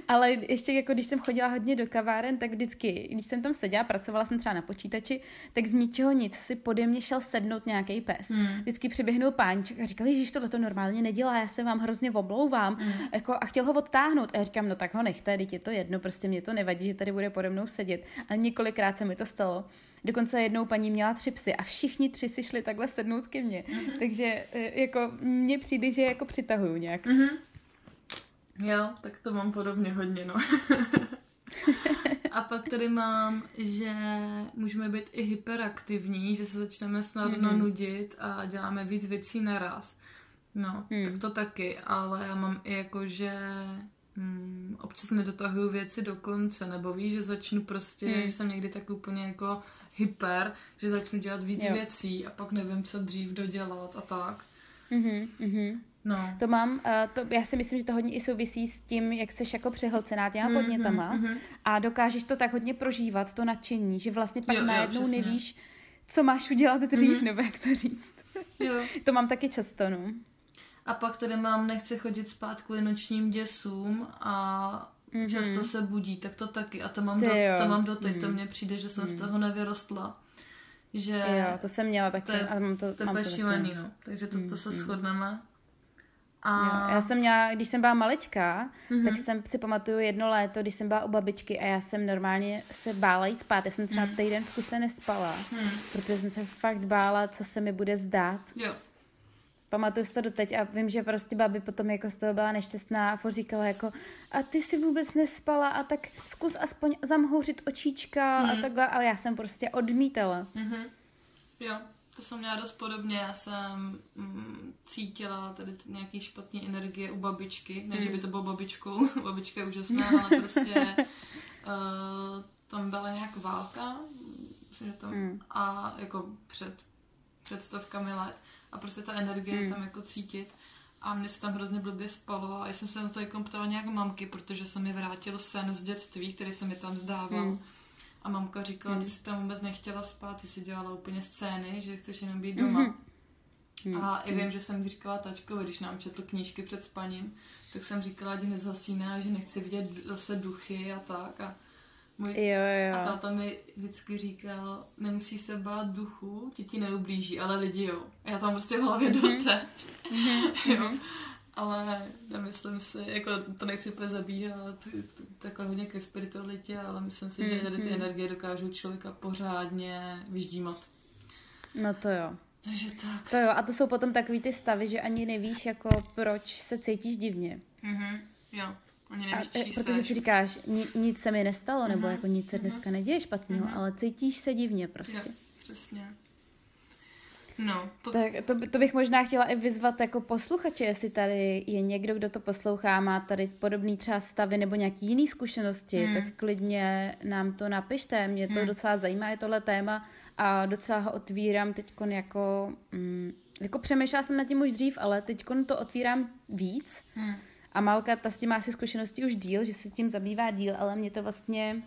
Ale ještě jako když jsem chodila hodně do kaváren, tak vždycky, když jsem tam seděla, pracovala jsem třeba na počítači, tak z ničeho nic si pode mě šel sednout nějaký pes. Mm. Vždycky přiběhnul páníček a říkal, že tohle to normálně nedělá, já se vám hrozně oblouvám. Mm. Jako, a chtěl ho odtáhnout. A já říkám, no tak ho nechte, teď je to jedno, prostě mě to nevadí, že tady bude pode mnou sedět. A několikrát se mi to stalo. Dokonce jednou paní měla tři psy a všichni tři si šli takhle sednout ke mně. Mm-hmm. Takže e, jako mně přijde, že jako přitahuju nějak. Mm-hmm. Jo, tak to mám podobně hodně, no. <laughs> a pak tady mám, že můžeme být i hyperaktivní, že se začneme snadno mm-hmm. nudit a děláme víc věcí naraz. No, mm. tak to taky, ale já mám i jako, že hmm, občas nedotahuju věci do konce, nebo víš, že začnu prostě, mm. že jsem někdy tak úplně jako hyper, že začnu dělat víc jo. věcí a pak nevím, co dřív dodělat a tak. Mm-hmm, mm-hmm. No. To mám, uh, to, já si myslím, že to hodně i souvisí s tím, jak jsi jako přehlcená těma mm-hmm, podnětama mm-hmm. a dokážeš to tak hodně prožívat, to nadšení, že vlastně pak jo, najednou jo, nevíš, co máš udělat dřív, mm-hmm. nebo jak to říct. Jo. <laughs> to mám taky často, no. A pak tady mám, nechce chodit spát kvůli nočním děsům a mm-hmm. často se budí, tak to taky. A to mám, do, to mám doteď, mm-hmm. to mně přijde, že jsem mm-hmm. z toho nevyrostla. Že jo, to jsem měla taky. To, je, a mám to, to mám to šílený, no. Takže to, to se mm-hmm. shodneme. A... Jo, já jsem měla, když jsem byla malička, mm-hmm. tak jsem si pamatuju jedno léto, když jsem byla u babičky a já jsem normálně se bála jít spát. Já jsem třeba mm. týden v kuse nespala, mm. protože jsem se fakt bála, co se mi bude zdát. Jo. Pamatuju si to doteď a vím, že prostě babi potom jako z toho byla nešťastná a říkala jako a ty si vůbec nespala a tak zkus aspoň zamhouřit očička mm. a takhle, ale já jsem prostě odmítala. Mm-hmm. Jo. To jsem měla dost podobně, já jsem mm, cítila tady nějaký špatný energie u babičky, ne, mm. že by to bylo babičkou, <laughs> babička je úžasná, ale prostě uh, <laughs> tam byla nějak válka, myslím, že to, mm. a jako před, před stovkami let a prostě ta energie mm. tam jako cítit a mě se tam hrozně blbě spalo a já jsem se na to jako ptala nějak mamky, protože jsem mi vrátil sen z dětství, který se mi tam zdával. Mm a mamka říkala, ty jsi tam vůbec nechtěla spát, ty si dělala úplně scény, že chceš jenom být doma. Mm. A i vím, že jsem říkala tačkovi, když nám četl knížky před spaním, tak jsem říkala, ať nezhasíme, že nechci vidět zase duchy a tak. A, můj, jo, jo. a táta mi vždycky říkal, nemusíš se bát duchu, ti ti neublíží, ale lidi jo. Já tam prostě v hlavě mm-hmm. doteď. Mm-hmm <laughs> ale nemyslím si, jako to nechci úplně zabíhat takhle hodně ke spiritualitě, ale myslím si, že tady ty mm. energie dokážou člověka pořádně vyždímat. No to jo. Takže tak. To jo, a to jsou potom takový ty stavy, že ani nevíš, jako proč se cítíš divně. Mhm, jo. Ani nevíš, a, e, protože si říkáš, ni, nic se mi nestalo, mm-hmm. nebo mhm, jako nic se mhm. dneska mm-hmm. neděje špatného, mm-hmm. ale cítíš se divně prostě. Jo, přesně. No, to... Tak to, to bych možná chtěla i vyzvat jako posluchače, jestli tady je někdo, kdo to poslouchá, má tady podobný třeba stavy nebo nějaký jiný zkušenosti, hmm. tak klidně nám to napište. Mě to hmm. docela zajímá, je tohle téma a docela ho otvírám teď jako mm, jako přemýšlela jsem nad tím už dřív, ale teď to otvírám víc. Hmm. A Malka, ta s tím má asi zkušenosti už díl, že se tím zabývá díl, ale mě to vlastně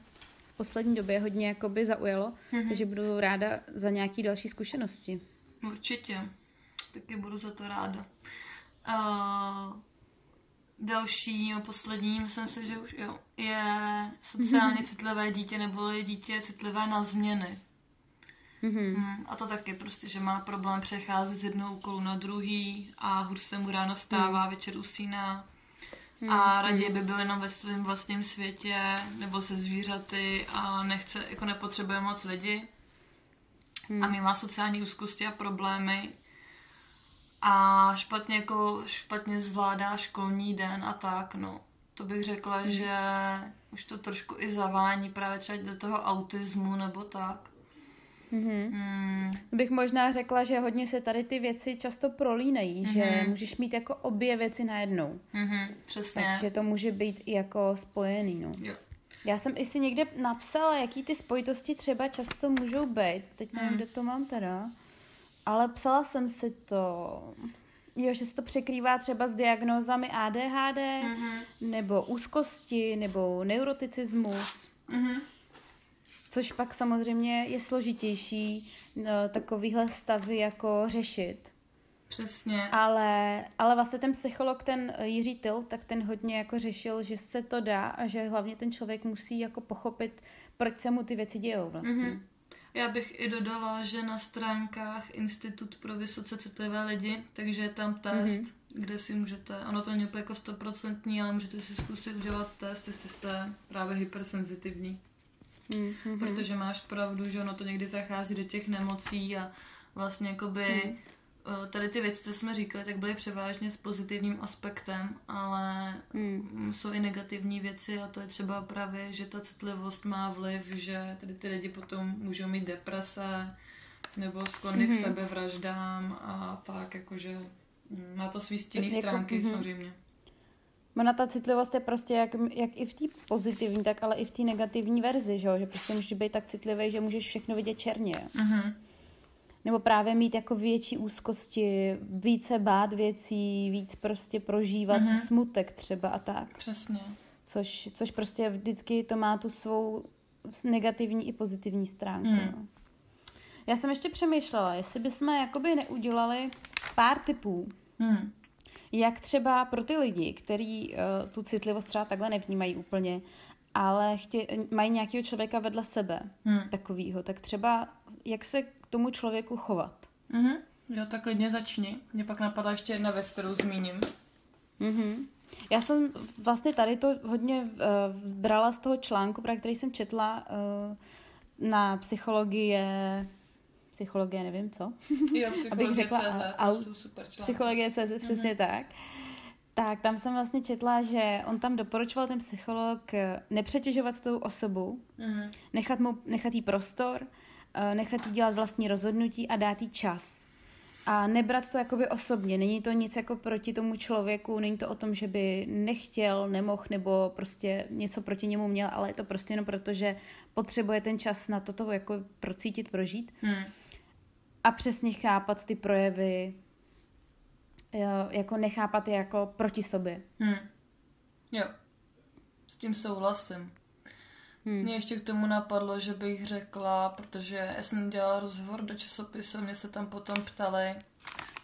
v poslední době hodně jakoby zaujalo, mm-hmm. takže budu ráda za nějaký další zkušenosti. Určitě. Taky budu za to ráda. Uh, další, no poslední, myslím si, že už jo, je sociálně citlivé dítě nebo je dítě citlivé na změny. Mm-hmm. Mm, a to taky prostě, že má problém přecházet z jednoho úkolu na druhý a hůř se mu ráno vstává, mm. večer usíná a raději by byl jenom ve svém vlastním světě nebo se zvířaty a nechce, jako nepotřebuje moc lidi a my má sociální úzkosti a problémy a špatně jako špatně zvládá školní den a tak, no. To bych řekla, hmm. že už to trošku i zavání právě třeba do toho autismu nebo tak. Mm-hmm. Mm. Bych možná řekla, že hodně se tady ty věci často prolínají, mm-hmm. že Mhm. můžeš mít jako obě věci najednou. Mhm, přesně. Takže to může být i jako spojený, no. Jo. Já jsem i si někde napsala, jaký ty spojitosti třeba často můžou být. Teď nevím, Hmm. kde to mám teda. Ale psala jsem si to. Jo, že se to překrývá třeba s diagnózami ADHD, Mhm. nebo úzkosti, nebo neuroticismus. Mhm. Což pak samozřejmě je složitější eh, takovýhle stavy jako řešit. Přesně. Ale, ale vlastně ten psycholog, ten Jiří Tyl, tak ten hodně jako řešil, že se to dá a že hlavně ten člověk musí jako pochopit, proč se mu ty věci dějou vlastně. Mhm. Já bych i dodala, že na stránkách Institut pro vysoce citlivé lidi, takže je tam test, Mhm. kde si můžete, ono to není úplně jako stoprocentní, ale můžete si zkusit udělat test, jestli jste právě hypersenzitivní. Mhm. Protože máš pravdu, že ono to někdy zachází do těch nemocí a vlastně jakoby Mhm. Eh, tady ty věci, co jsme říkali, tak byly převážně s pozitivním aspektem, ale Mhm. mm, jsou i negativní věci a to je třeba právě, že ta citlivost má vliv, že tady ty lidi potom můžou mít deprese nebo sklony Mhm. k sebevraždám a tak, jakože mm, má to svý stinný Jako- stránky mhm. samozřejmě. Ona ta citlivost je prostě jak, jak i v té pozitivní, tak ale i v té negativní verzi, že, jo? že prostě můžeš být tak citlivý, že můžeš všechno vidět černě. Mhm. Nebo právě mít jako větší úzkosti, více bát věcí, víc prostě prožívat Mhm. smutek třeba a tak. Přesně. Což, což prostě vždycky to má tu svou negativní i pozitivní stránku. No. Já jsem ještě přemýšlela, jestli bychom jakoby neudělali pár typů, Hmm. jak třeba pro ty lidi, kteří uh, tu citlivost třeba takhle nevnímají úplně, ale chtě, mají nějakého člověka vedle sebe, Hmm. takovýho, tak třeba jak se k tomu člověku chovat. Mhm. Jo, tak klidně začni. Mě pak napadá ještě jedna věc, kterou zmíním. Mhm. Já jsem vlastně tady to hodně uh, brala z toho článku, právě který jsem četla uh, na psychologie, psychologie nevím co, Jo, <laughs> Abych řekla, CZ, au- to jsou super články. psychologie CZ, přesně tak. Tak tam jsem vlastně četla, že on tam doporučoval ten psycholog eh, nepřetěžovat tu osobu, Mhm. nechat, mu, nechat jí prostor, eh, nechat jí dělat vlastní rozhodnutí a dát jí čas. A nebrat to jakoby osobně. Není to nic jako proti tomu člověku, není to o tom, že by nechtěl, nemohl nebo prostě něco proti němu měl, ale je to prostě jenom proto, že potřebuje ten čas na toto jako procítit, prožít Hmm. a přesně chápat ty projevy, jo, jako nechápat je jako proti sobě. Hmm. Jo, s tím souhlasím. Hmm. Mě ještě k tomu napadlo, že bych řekla, protože já jsem dělala rozhovor do časopisu, mě se tam potom ptali,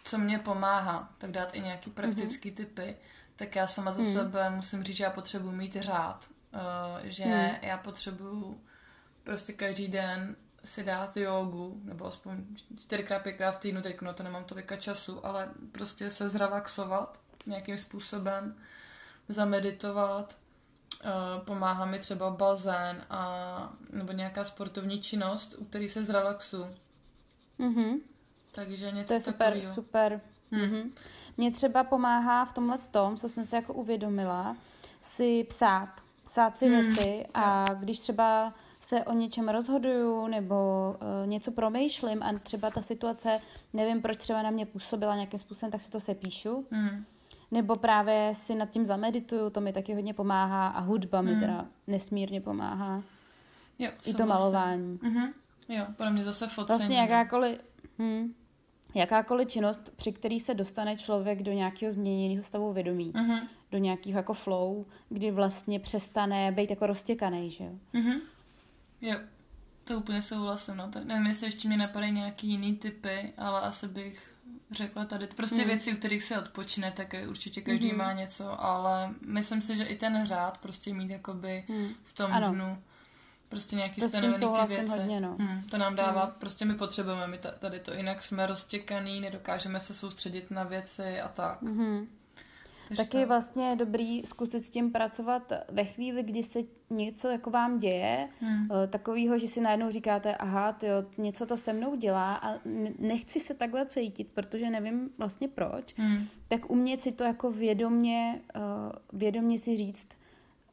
co mě pomáhá, tak dát i nějaký praktický typy. Tak já sama za Mhm. sebe musím říct, že já potřebuji mít řád. Uh, že Mhm. já potřebuju prostě každý den si dát jogu, nebo aspoň čtyřikrát, pětkrát v týdnu, teď na to nemám tolika času, ale prostě se zrelaxovat nějakým způsobem, zameditovat, pomáhá mi třeba bazén a, nebo nějaká sportovní činnost, u který se zrelaxu. Mhm. Takže něco To je super, takového. super. Hmm. Mhm. Mně třeba pomáhá v tomhle tom, co jsem si jako uvědomila, si psát. Psát si Hmm, věci a když třeba se o něčem rozhoduju nebo uh, něco promýšlím a třeba ta situace, nevím, proč třeba na mě působila nějakým způsobem, tak si to sepíšu. Hmm. Nebo právě si nad tím zamedituju, to mi taky hodně pomáhá a hudba mi Hmm. teda nesmírně pomáhá. Jo, I to malování. Mhm. Jo, pro mě zase focení. Vlastně jakákoliv, hm, jakákoliv činnost, při který se dostane člověk do nějakého změněného stavu vědomí, Mhm. do nějakého jako flow, kdy vlastně přestane být jako roztěkaný, že jo. Mhm. Jo, to úplně souhlasím. No. Tak nevím, jestli ještě mi napadají nějaký jiný typy, ale asi bych řekla tady prostě Mm. věci, u kterých se odpočine, tak určitě každý Mhm. má něco, ale myslím si, že i ten řád prostě mít jakoby Hmm. v tom Ano. dnu prostě nějaký To stanovený ty věci. hodně, no. Hmm, to nám dává, prostě my potřebujeme, my ta- tady to jinak jsme roztěkaný, nedokážeme se soustředit na věci a tak. Mhm. Takže Taky to- vlastně je dobrý zkusit s tím pracovat ve chvíli, kdy se něco jako vám děje, Hmm. eh, takovýho, že si najednou říkáte, aha, tyjo, něco to se mnou dělá a nechci se takhle cítit, protože nevím vlastně proč, Hmm. tak umět si to jako vědomně, eh, vědomně si říct,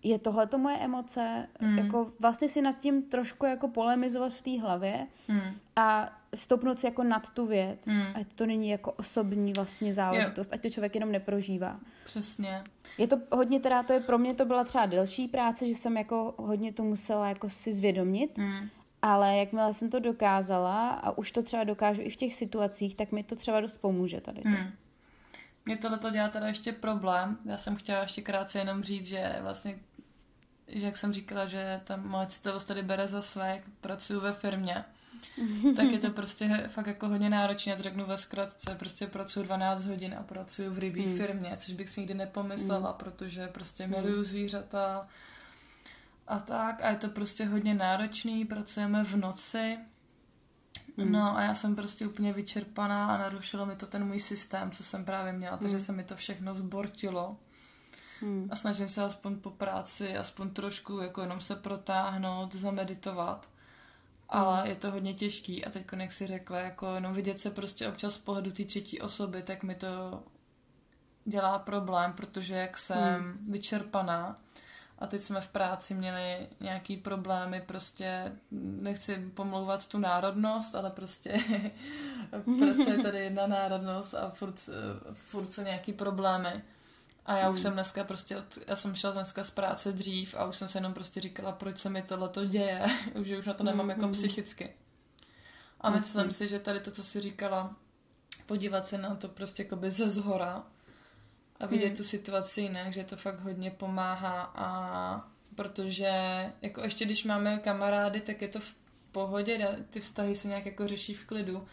je tohle to moje emoce, Mm. jako vlastně si nad tím trošku jako polemizovat v té hlavě Hmm. a stopnout si jako nad tu věc, Mm. ať to není jako osobní vlastně záležitost, ať to člověk jenom neprožívá. Přesně. Je to hodně teda, to je pro mě to byla třeba delší práce, že jsem jako hodně to musela jako si zvědomit, Hmm. ale jakmile jsem to dokázala a už to třeba dokážu i v těch situacích, tak mi to třeba dost pomůže tady to. Hmm. Mě tohle to dělá teda ještě problém. Já jsem chtěla ještě krátce jenom říct, že vlastně, že jak jsem říkala, že ta moje citlivost tady bere za své, jak pracuji ve firmě, <laughs> tak je to prostě fakt jako hodně náročné. Já to řeknu ve zkratce, prostě pracuji 12 hodin a pracuji v rybí Hmm. firmě, což bych si nikdy nepomyslela, protože prostě miluju zvířata a tak. A je to prostě hodně náročný, pracujeme v noci, Hmm. No a já jsem prostě úplně vyčerpaná a narušilo mi to ten můj systém, co jsem právě měla, takže Mm. se mi to všechno zbortilo. Hmm. A snažím se aspoň po práci, aspoň trošku jako jenom se protáhnout, zameditovat. Ale je to hodně těžký a teď, jak si řekla, jako jenom vidět se prostě občas z pohledu té třetí osoby, tak mi to dělá problém, protože jak jsem vyčerpaná a teď jsme v práci měli nějaký problémy, prostě nechci pomlouvat tu národnost, ale prostě <laughs> pracuje tady jedna národnost a furt, furt jsou nějaký problémy. A já už jsem dneska prostě, od, já jsem šla dneska z práce dřív a už jsem se jenom prostě říkala, proč se mi tohle to děje, <laughs> že už na to nemám jako psychicky. A myslím si, že tady to, co jsi říkala, podívat se na to prostě jakoby ze zhora a vidět Hmm. tu situaci jinak, že to fakt hodně pomáhá a protože jako ještě když máme kamarády, tak je to v pohodě, ty vztahy se nějak jako řeší v klidu,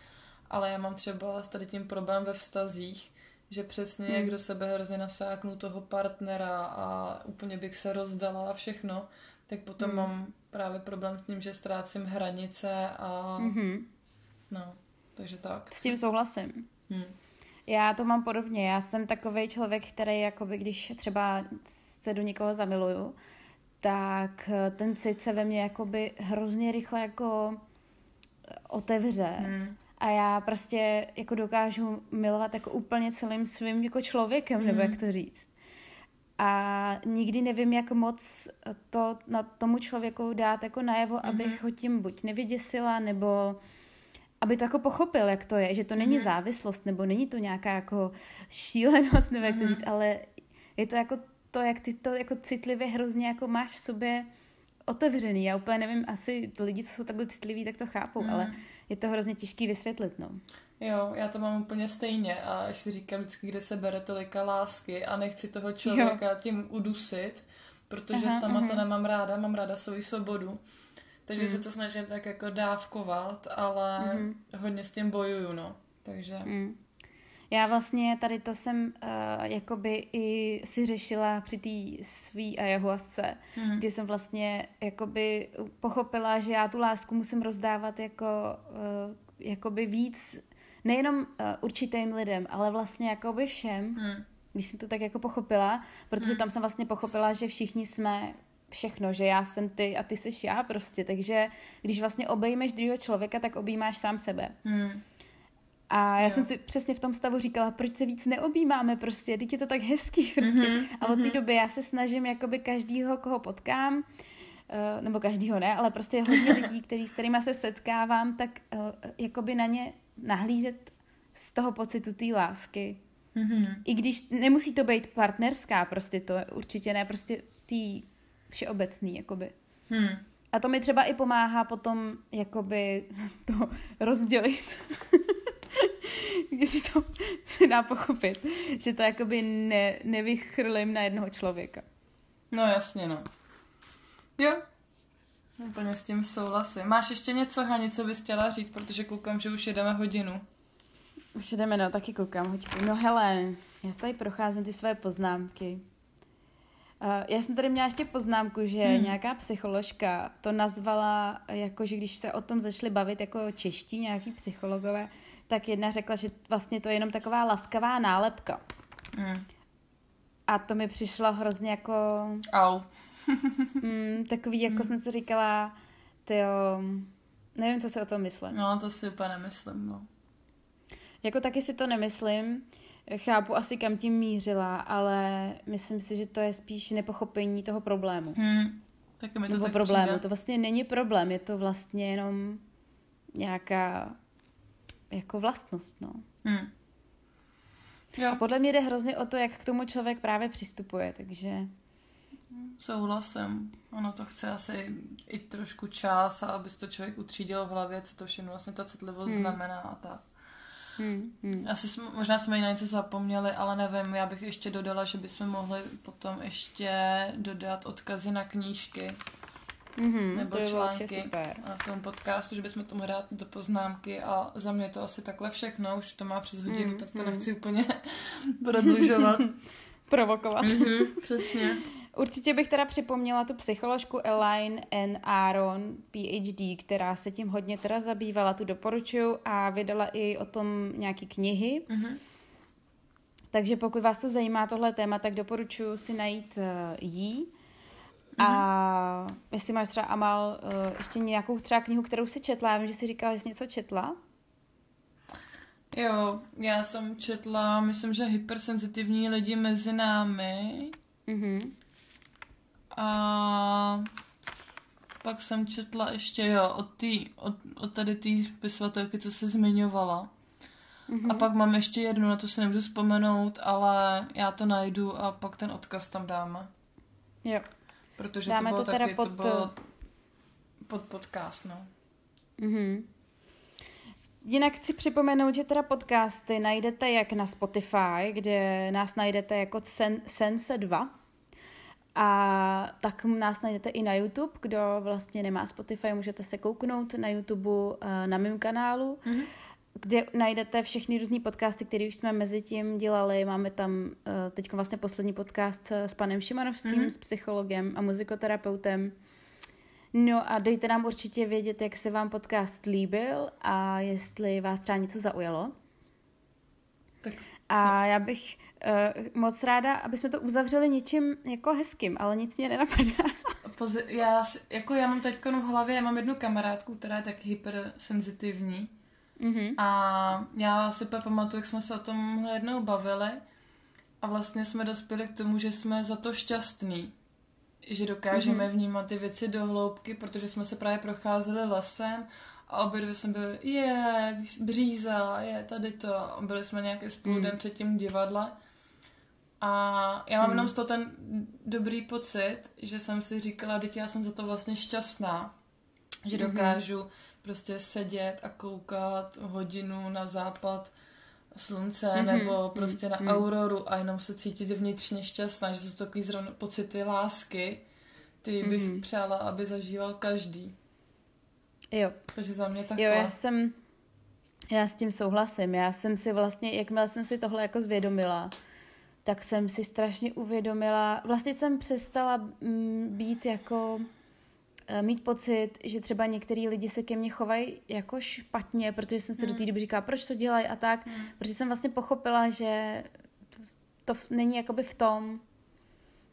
ale já mám třeba s tady tím problém ve vztazích, že přesně Hmm. jak do sebe hrozně nasáknu toho partnera a úplně bych se rozdala a všechno, tak potom Hmm. mám právě problém s tím, že ztrácím hranice a Mhm. no, takže tak. S tím souhlasím. Hm. Já to mám podobně. Já jsem takový člověk, který, jakoby, když třeba se do někoho zamiluju, tak eh, ten cit se ve mně jakoby hrozně rychle jako otevře. Hm. A já prostě jako dokážu milovat jako úplně celým svým jako člověkem, nebo Mm. jak to říct. A nikdy nevím, jak moc to na tomu člověku dát jako najevo, abych ho tím buď nevyděsila, nebo aby to jako pochopil, jak to je, že to není Mhm. závislost, nebo není to nějaká jako šílenost, nebo jak to Mhm. říct, ale je to jako to, jak ty to jako citlivě hrozně jako máš v sobě otevřený. Já úplně nevím, asi lidi, co jsou takhle citliví, tak to chápou, Mhm. ale je to hrozně těžký vysvětlit, no. Jo, já to mám úplně stejně a až si říkám vždycky, kde se bere tolika lásky a nechci toho člověka tím udusit, protože Aha, sama to aha. nemám ráda, mám ráda svou svobodu. Takže Mm. se to snažím tak jako dávkovat, ale Mhm. hodně s tím bojuju, no. Takže Mm. Já vlastně tady to jsem uh, jakoby i si řešila při té svý ayahuasce, Hmm. kdy jsem vlastně jakoby pochopila, že já tu lásku musím rozdávat jako uh, jakoby víc, nejenom uh, určitým lidem, ale vlastně jakoby všem, Hmm. když jsem to tak jako pochopila, protože Hmm. tam jsem vlastně pochopila, že všichni jsme všechno, že já jsem ty a ty jsi já prostě, takže když vlastně obejmeš druhého člověka, tak objímáš sám sebe. Hmm. A já Jo. jsem si přesně v tom stavu říkala, proč se víc neobjímáme prostě, teď je to tak hezký prostě. Mhm, A od té mhm. doby já se snažím jakoby každýho, koho potkám, eh, nebo každýho ne, ale prostě hodně lidí, <laughs> který, s kterými se setkávám, tak eh, jakoby na ně nahlížet z toho pocitu té lásky. Mhm. I když nemusí to být partnerská, prostě to určitě ne, prostě tý všeobecný, jakoby. Hmm. A to mi třeba i pomáhá potom jakoby <laughs> to rozdělit. <laughs> <laughs> jestli to <laughs> se dá pochopit, že to jakoby ne, nevychrlím na jednoho člověka. No jasně, no. Jo, úplně s tím souhlasím. Máš ještě něco, Hani, co bys chtěla říct, protože koukám, že už jedeme hodinu. Už jdeme, no, taky koukám hoďku. No hele, já tady procházím ty své poznámky. Uh, já jsem tady měla ještě poznámku, že hmm. nějaká psycholožka to nazvala, jako že když se o tom začali bavit jako čeští nějaký psychologové, tak jedna řekla, že vlastně to je jenom taková laskavá nálepka. Hmm. A to mi přišlo hrozně jako... Au. <laughs> mm, takový, jako hmm. jsem si říkala, tyjo, nevím, co si o tom myslím. No, to si úplně nemyslím, no. Jako taky si to nemyslím. Chápu asi, kam tím mířila, ale myslím si, že to je spíš nepochopení toho problému. Hmm. Taky mi to Nebo tak problému. přijde. To vlastně není problém, je to vlastně jenom nějaká jako vlastnost, no. Hmm. Jo, A podle mě jde hrozně o to, jak k tomu člověk právě přistupuje, takže... souhlasím. Ono to chce asi i trošku čas, a abys to člověk utřídil v hlavě, co to všechno vlastně ta citlivost Hmm. znamená a tak. Hmm, hmm. Asi jsme, možná jsme i na něco zapomněli, ale nevím, já bych ještě dodala, že bychom mohli potom ještě dodat odkazy na knížky Mm-hmm, nebo to články super. a k tomu podcastu, že bychom to mohli dát do poznámky a za mě to asi takhle všechno, už to má přes hodinu, Mm, tak to mm. nechci úplně <laughs> prodlužovat. <laughs> Provokovat. mhm, <laughs> přesně. Určitě bych teda připomněla tu psycholožku Elaine N. Aaron, PhD, která se tím hodně teda zabývala, tu doporučuju a vydala i o tom nějaký knihy. Mhm. Takže pokud vás to zajímá tohle téma, tak doporučuji si najít uh, jí. A jestli máš třeba Amal uh, ještě nějakou třeba knihu, kterou si četla, já vím, že jsi říkala, že jsi něco četla. Jo, já jsem četla, myslím, že hypersenzitivní lidi mezi námi Mhm. a pak jsem četla ještě, jo, od, tý, od, od tady té spisovatelky, co se zmiňovala. Mhm. A pak mám ještě jednu, na to si nemůžu vzpomenout, ale já to najdu a pak ten odkaz tam dáme. Jo. Protože Dáme to bylo to teda taky, pod- to bylo pod podcast, no. Mhm. Jinak chci připomenout, že teda podcasty najdete jak na Spotify, kde nás najdete jako Sen, Sense 2, a tak nás najdete i na YouTube, kdo vlastně nemá Spotify, můžete se kouknout na YouTube eh, na mém kanálu, Mhm. Kde najdete všechny různé podcasty, které už jsme mezi tím dělali. Máme tam teď vlastně poslední podcast s panem Šimanovským, Mhm. s psychologem a muzikoterapeutem. No a dejte nám určitě vědět, jak se vám podcast líbil a jestli vás třeba něco zaujalo. Tak, A já bych uh, moc ráda, aby jsme to uzavřeli něčím jako hezkým, ale nic mě nenapadá. <laughs> Já, jako já mám teď v hlavě, já mám jednu kamarádku, která je tak hypersenzitivní Mhm. a já si pamatuju, jak jsme se o tom jednou bavili a vlastně jsme dospěli k tomu, že jsme za to šťastný, že dokážeme Mhm. vnímat ty věci do hloubky, protože jsme se právě procházeli lesem a obě dvě jsme byli, je, bříza, je tady to, a byli jsme nějaký spolu Mm. den před tím divadle. A já mám Mm. jenom z toho ten dobrý pocit, že jsem si říkala, teď já jsem za to vlastně šťastná, že Mhm. dokážu prostě sedět a koukat hodinu na západ slunce Mhm, nebo prostě na mhm. auroru a jenom se cítit vnitřně šťastná, že jsou to takový zrovna pocity lásky, který bych Mhm. přála, aby zažíval každý. Jo, Takže za mě jo, takhle. já jsem, já s tím souhlasím. Já jsem si vlastně, jakmile jsem si tohle jako zvědomila, tak jsem si strašně uvědomila, vlastně jsem přestala mm, být jako mít pocit, že třeba některý lidi se ke mně chovají jako špatně, protože jsem se do té doby říkala, proč to dělají a tak, Hmm. protože jsem vlastně pochopila, že to není jakoby v tom,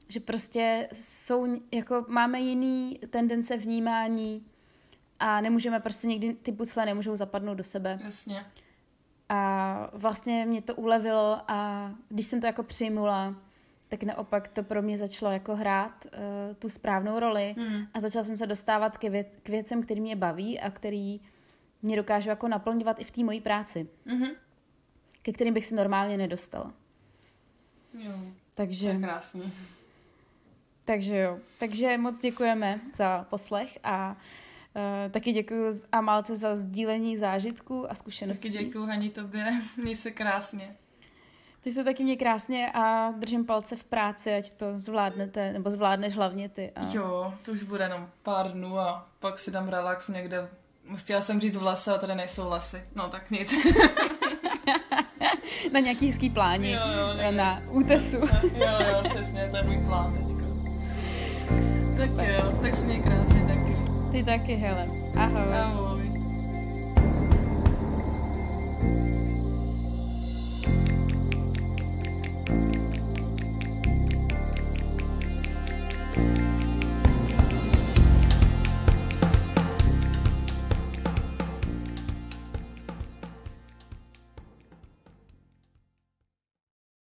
že prostě jsou, jako máme jiný tendence vnímání a nemůžeme prostě někdy, ty pucle nemůžou zapadnout do sebe. Jasně. A vlastně mě to ulevilo a když jsem to jako přijmula, tak naopak to pro mě začalo jako hrát uh, tu správnou roli Hmm. a začala jsem se dostávat k, věc, k věcem, který mě baví a který mě dokážu jako naplňovat i v té mojí práci, Mhm. ke kterým bych se normálně nedostala. Jo, to Takže, je krásný. takže jo. Takže moc děkujeme za poslech a Uh, taky děkuji Amálce za sdílení zážitků a zkušeností. Taky děkuji Hani tobě, <laughs> měj se krásně. Ty se taky mě krásně a držím palce v práci, ať to zvládnete, nebo zvládneš hlavně ty. A... Jo, to už bude jenom pár dnů a pak si dám relax někde. Chtěla jsem říct vlasy, a tady nejsou vlasy. No tak nic. <laughs> na nějaký hezký pláni. Jo, jo, někde. na útesu. jo, jo, přesně, to je můj plán teďka. Tak jo, tak se měj krásně taky. Ty taky, hele. Ahoj. Ahoj.